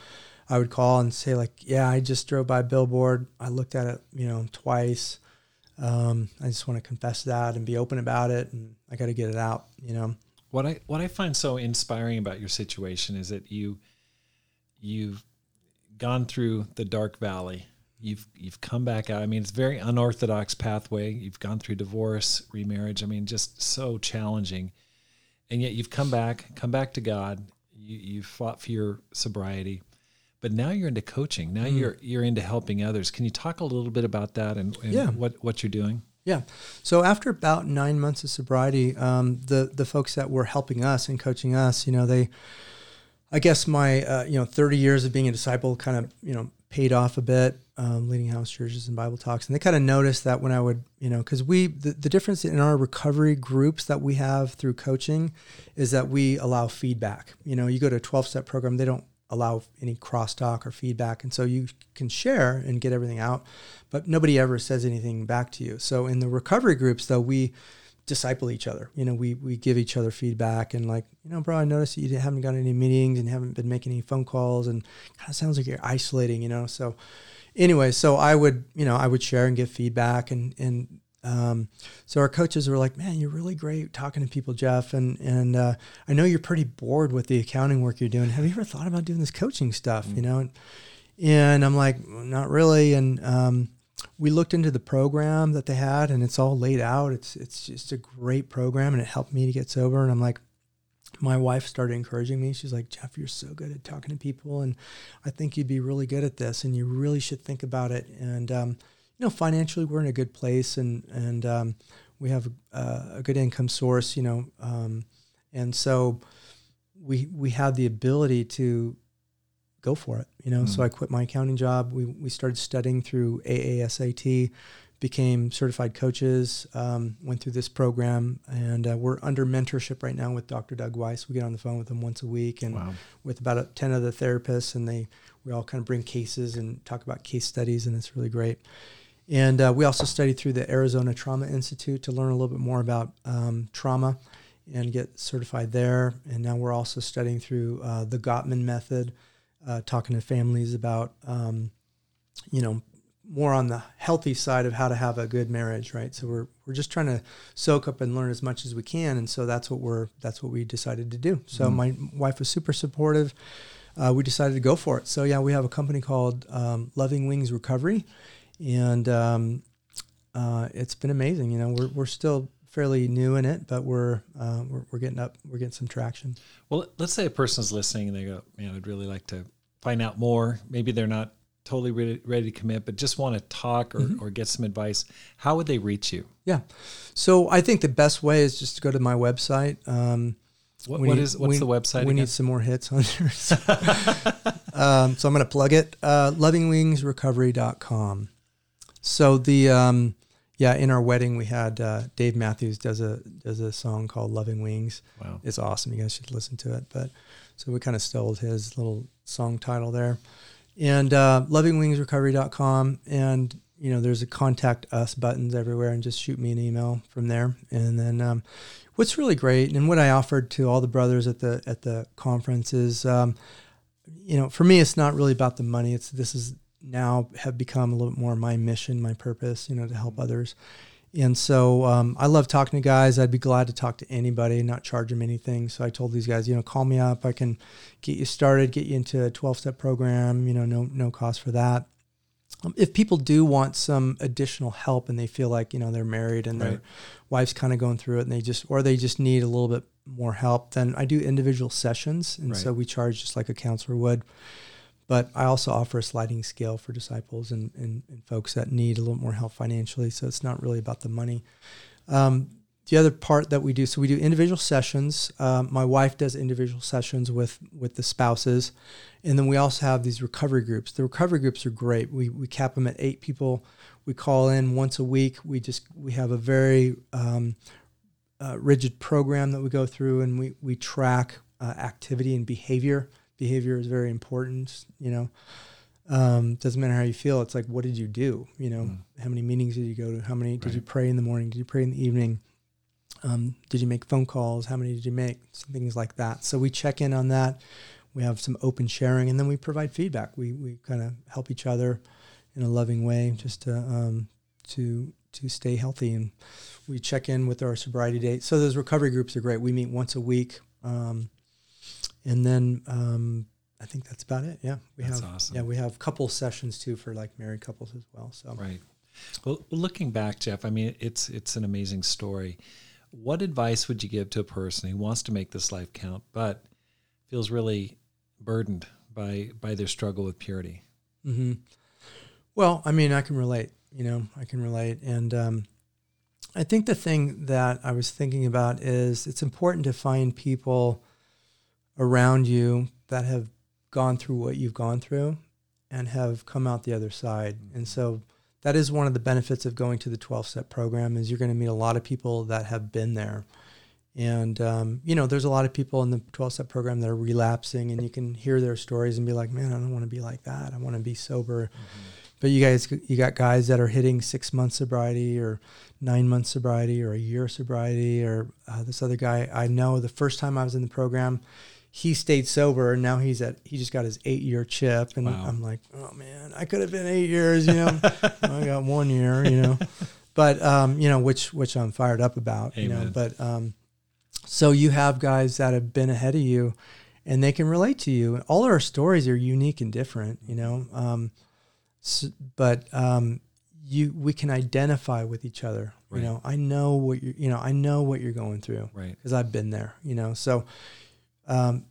Speaker 2: I would call and say like, yeah, I just drove by billboard. I looked at it, you know, twice. Um, I just want to confess that and be open about it, and I got to get it out. You know,
Speaker 1: What I what I find so inspiring about your situation is that you you've gone through the dark valley. You've you've come back out. I mean, it's very unorthodox pathway. You've gone through divorce, remarriage. I mean, just so challenging. and yet you've come back, come back to God. You you fought for your sobriety, but now you're into coaching. Now mm. you're you're into helping others. Can you talk a little bit about that and, and yeah. what what you're doing?
Speaker 2: Yeah. So after about nine months of sobriety, um, the the folks that were helping us and coaching us, you know, they, I guess my uh, you know 30 years of being a disciple kind of you know paid off a bit, um, leading house churches and Bible talks. And they kind of noticed that when I would, you know, because we, the, the difference in our recovery groups that we have through coaching is that we allow feedback. You know, you go to a 12 step program, they don't allow any crosstalk or feedback. And so you can share and get everything out, but nobody ever says anything back to you. So in the recovery groups, though, we, disciple each other. You know, we we give each other feedback and like, you know, bro, I noticed that you haven't got any meetings and haven't been making any phone calls and kind of sounds like you're isolating, you know. So anyway, so I would, you know, I would share and give feedback and and um, so our coaches were like, "Man, you're really great talking to people, Jeff, and and uh, I know you're pretty bored with the accounting work you're doing. Have you ever thought about doing this coaching stuff? Mm-hmm. You know?" And, and I'm like, "Not really." And um, we looked into the program that they had and it's all laid out. It's it's just a great program and it helped me to get sober. And I'm like, my wife started encouraging me. She's like, Jeff, you're so good at talking to people, and I think you'd be really good at this, and you really should think about it. And um, you know, financially, we're in a good place, and and um, we have uh, a good income source. You know, um, and so we we have the ability to go for it. You know, mm-hmm. so I quit my accounting job. We we started studying through AASAT, became certified coaches, um, went through this program, and uh, we're under mentorship right now with Dr. Doug Weiss. We get on the phone with him once a week, and wow. with about a, ten other therapists, and they we all kind of bring cases and talk about case studies, and it's really great. And uh, we also studied through the Arizona Trauma Institute to learn a little bit more about um, trauma and get certified there. And now we're also studying through uh, the Gottman method, uh, talking to families about, um, you know, more on the healthy side of how to have a good marriage, right? So we're we're just trying to soak up and learn as much as we can, and so that's what we're that's what we decided to do. So mm my wife was super supportive. Uh, we decided to go for it. So yeah, we have a company called um, Loving Wings Recovery, and um, uh, it's been amazing. You know, we're we're still fairly new in it, but we're, uh, we're, we're getting up, we're getting some traction.
Speaker 1: Well, let's say a person's listening and they go, "Man, I'd really like to find out more." Maybe they're not totally ready, ready to commit, but just want to talk or, mm-hmm. or get some advice. How would they reach you?
Speaker 2: Yeah, so I think the best way is just to go to my website. Um,
Speaker 1: what, what need, is what's
Speaker 2: we,
Speaker 1: the website?
Speaker 2: We again? need some more hits on there. So, um, so I'm going to plug it. Uh, lovingwingsrecovery.com. So the um, yeah, in our wedding we had uh, Dave Matthews does a does a song called "Loving Wings."
Speaker 1: Wow,
Speaker 2: it's awesome. You guys should listen to it. But so we kind of stole his little song title there, and uh, lovingwingsrecovery.com, and you know there's a contact us buttons everywhere, and just shoot me an email from there. And then um, what's really great, and what I offered to all the brothers at the at the conference is. Um, you know, for me, it's not really about the money. It's this is now have become a little bit more my mission, my purpose, you know, to help others. And so um, I love talking to guys. I'd be glad to talk to anybody, not charge them anything. So I told these guys, you know, call me up. I can get you started, get you into a 12 step program, you know, no, no cost for that. Um, if people do want some additional help and they feel like, you know, they're married and right. their wife's kind of going through it and they just, or they just need a little bit more help, then I do individual sessions. And right. so we charge just like a counselor would. But I also offer a sliding scale for disciples and, and, and, folks that need a little more help financially. So it's not really about the money. Um, the other part that we do, so we do individual sessions. Um, my wife does individual sessions with with the spouses, and then we also have these recovery groups. The recovery groups are great. We we cap them at eight people. We call in once a week. We just we have a very um, uh, rigid program that we go through, and we we track uh, activity and behavior behavior is very important. You know, um, doesn't matter how you feel. It's like, what did you do? You know, mm. how many meetings did you go to? How many did you pray in the morning? Did you pray in the evening? Um, did you make phone calls? How many did you make? Some things like that. So we check in on that. We have some open sharing, and then we provide feedback. We we kind of help each other in a loving way, just to um, to to stay healthy. And we check in with our sobriety date. So those recovery groups are great. We meet once a week. Um, and then um, I think that's about it. Yeah,
Speaker 1: we that's have awesome.
Speaker 2: yeah we have couple sessions too for like married couples as well. So
Speaker 1: right. Well, looking back, Jeff, I mean it's it's an amazing story. What advice would you give to a person who wants to make this life count, but feels really burdened by by their struggle with purity?
Speaker 2: Mm-hmm. Well, I mean, I can relate. You know, I can relate, and um, I think the thing that I was thinking about is it's important to find people around you that have gone through what you've gone through and have come out the other side. And so that is one of the benefits of going to the 12 step program is you're going to meet a lot of people that have been there. And, um, you know, there's a lot of people in the 12 step program that are relapsing and you can hear their stories and be like, man, I don't want to be like that. I want to be sober. Mm-hmm. But you guys, you got guys that are hitting six months sobriety or nine months sobriety or a year sobriety or uh, this other guy I know the first time I was in the program, he stayed sober and now he's at he just got his eight year chip and wow. I'm like, oh man, I could have been eight years, you know. I got one year, you know. But um, you know, which which I'm fired up about, Amen. you know. But um, so you have guys that have been ahead of you and they can relate to you. And all our stories are unique and different, you know. Um, so, but um, you we can identify with each other. Right. You know, I know what you you know, I know what you're going through,
Speaker 1: right?
Speaker 2: Because I've been there. You know, so um,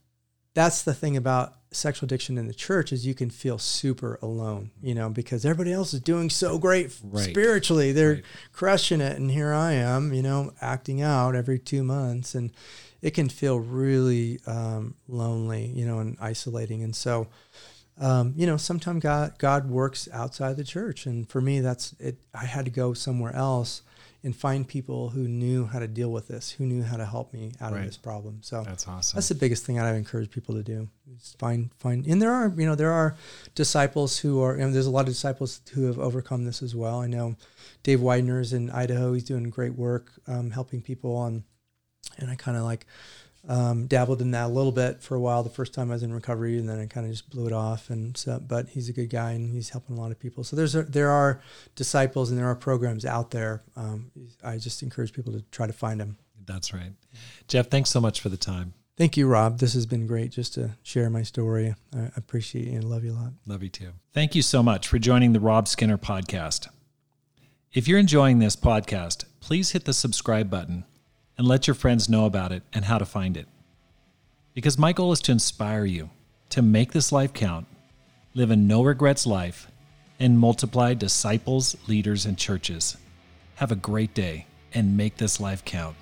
Speaker 2: that's the thing about sexual addiction in the church is you can feel super alone. You know, because everybody else is doing so great right. spiritually, they're right. crushing it, and here I am, you know, acting out every two months, and it can feel really um, lonely, you know, and isolating, and so um, you know, sometimes God God works outside the church, and for me, that's it. I had to go somewhere else and find people who knew how to deal with this, who knew how to help me out right. of this problem. So
Speaker 1: that's awesome.
Speaker 2: That's the biggest thing I'd encourage people to do. Is find find, and there are you know there are disciples who are, and there's a lot of disciples who have overcome this as well. I know Dave Widener's in Idaho. He's doing great work um, helping people on, and I kind of like um, dabbled in that a little bit for a while the first time I was in recovery, and then I kind of just blew it off. And so, but he's a good guy, and he's helping a lot of people. So there's a, there are disciples and there are programs out there. Um, I just encourage people to try to find them.
Speaker 1: That's right, Jeff. Thanks so much for the time.
Speaker 2: Thank you, Rob. This has been great just to share my story. I appreciate you and love you a lot.
Speaker 1: Love you too. Thank you so much for joining the Rob Skinner podcast. If you're enjoying this podcast, please hit the subscribe button and let your friends know about it and how to find it. Because my goal is to inspire you to make this life count, live a no regrets life, and multiply disciples, leaders, and churches. Have a great day and make this life count.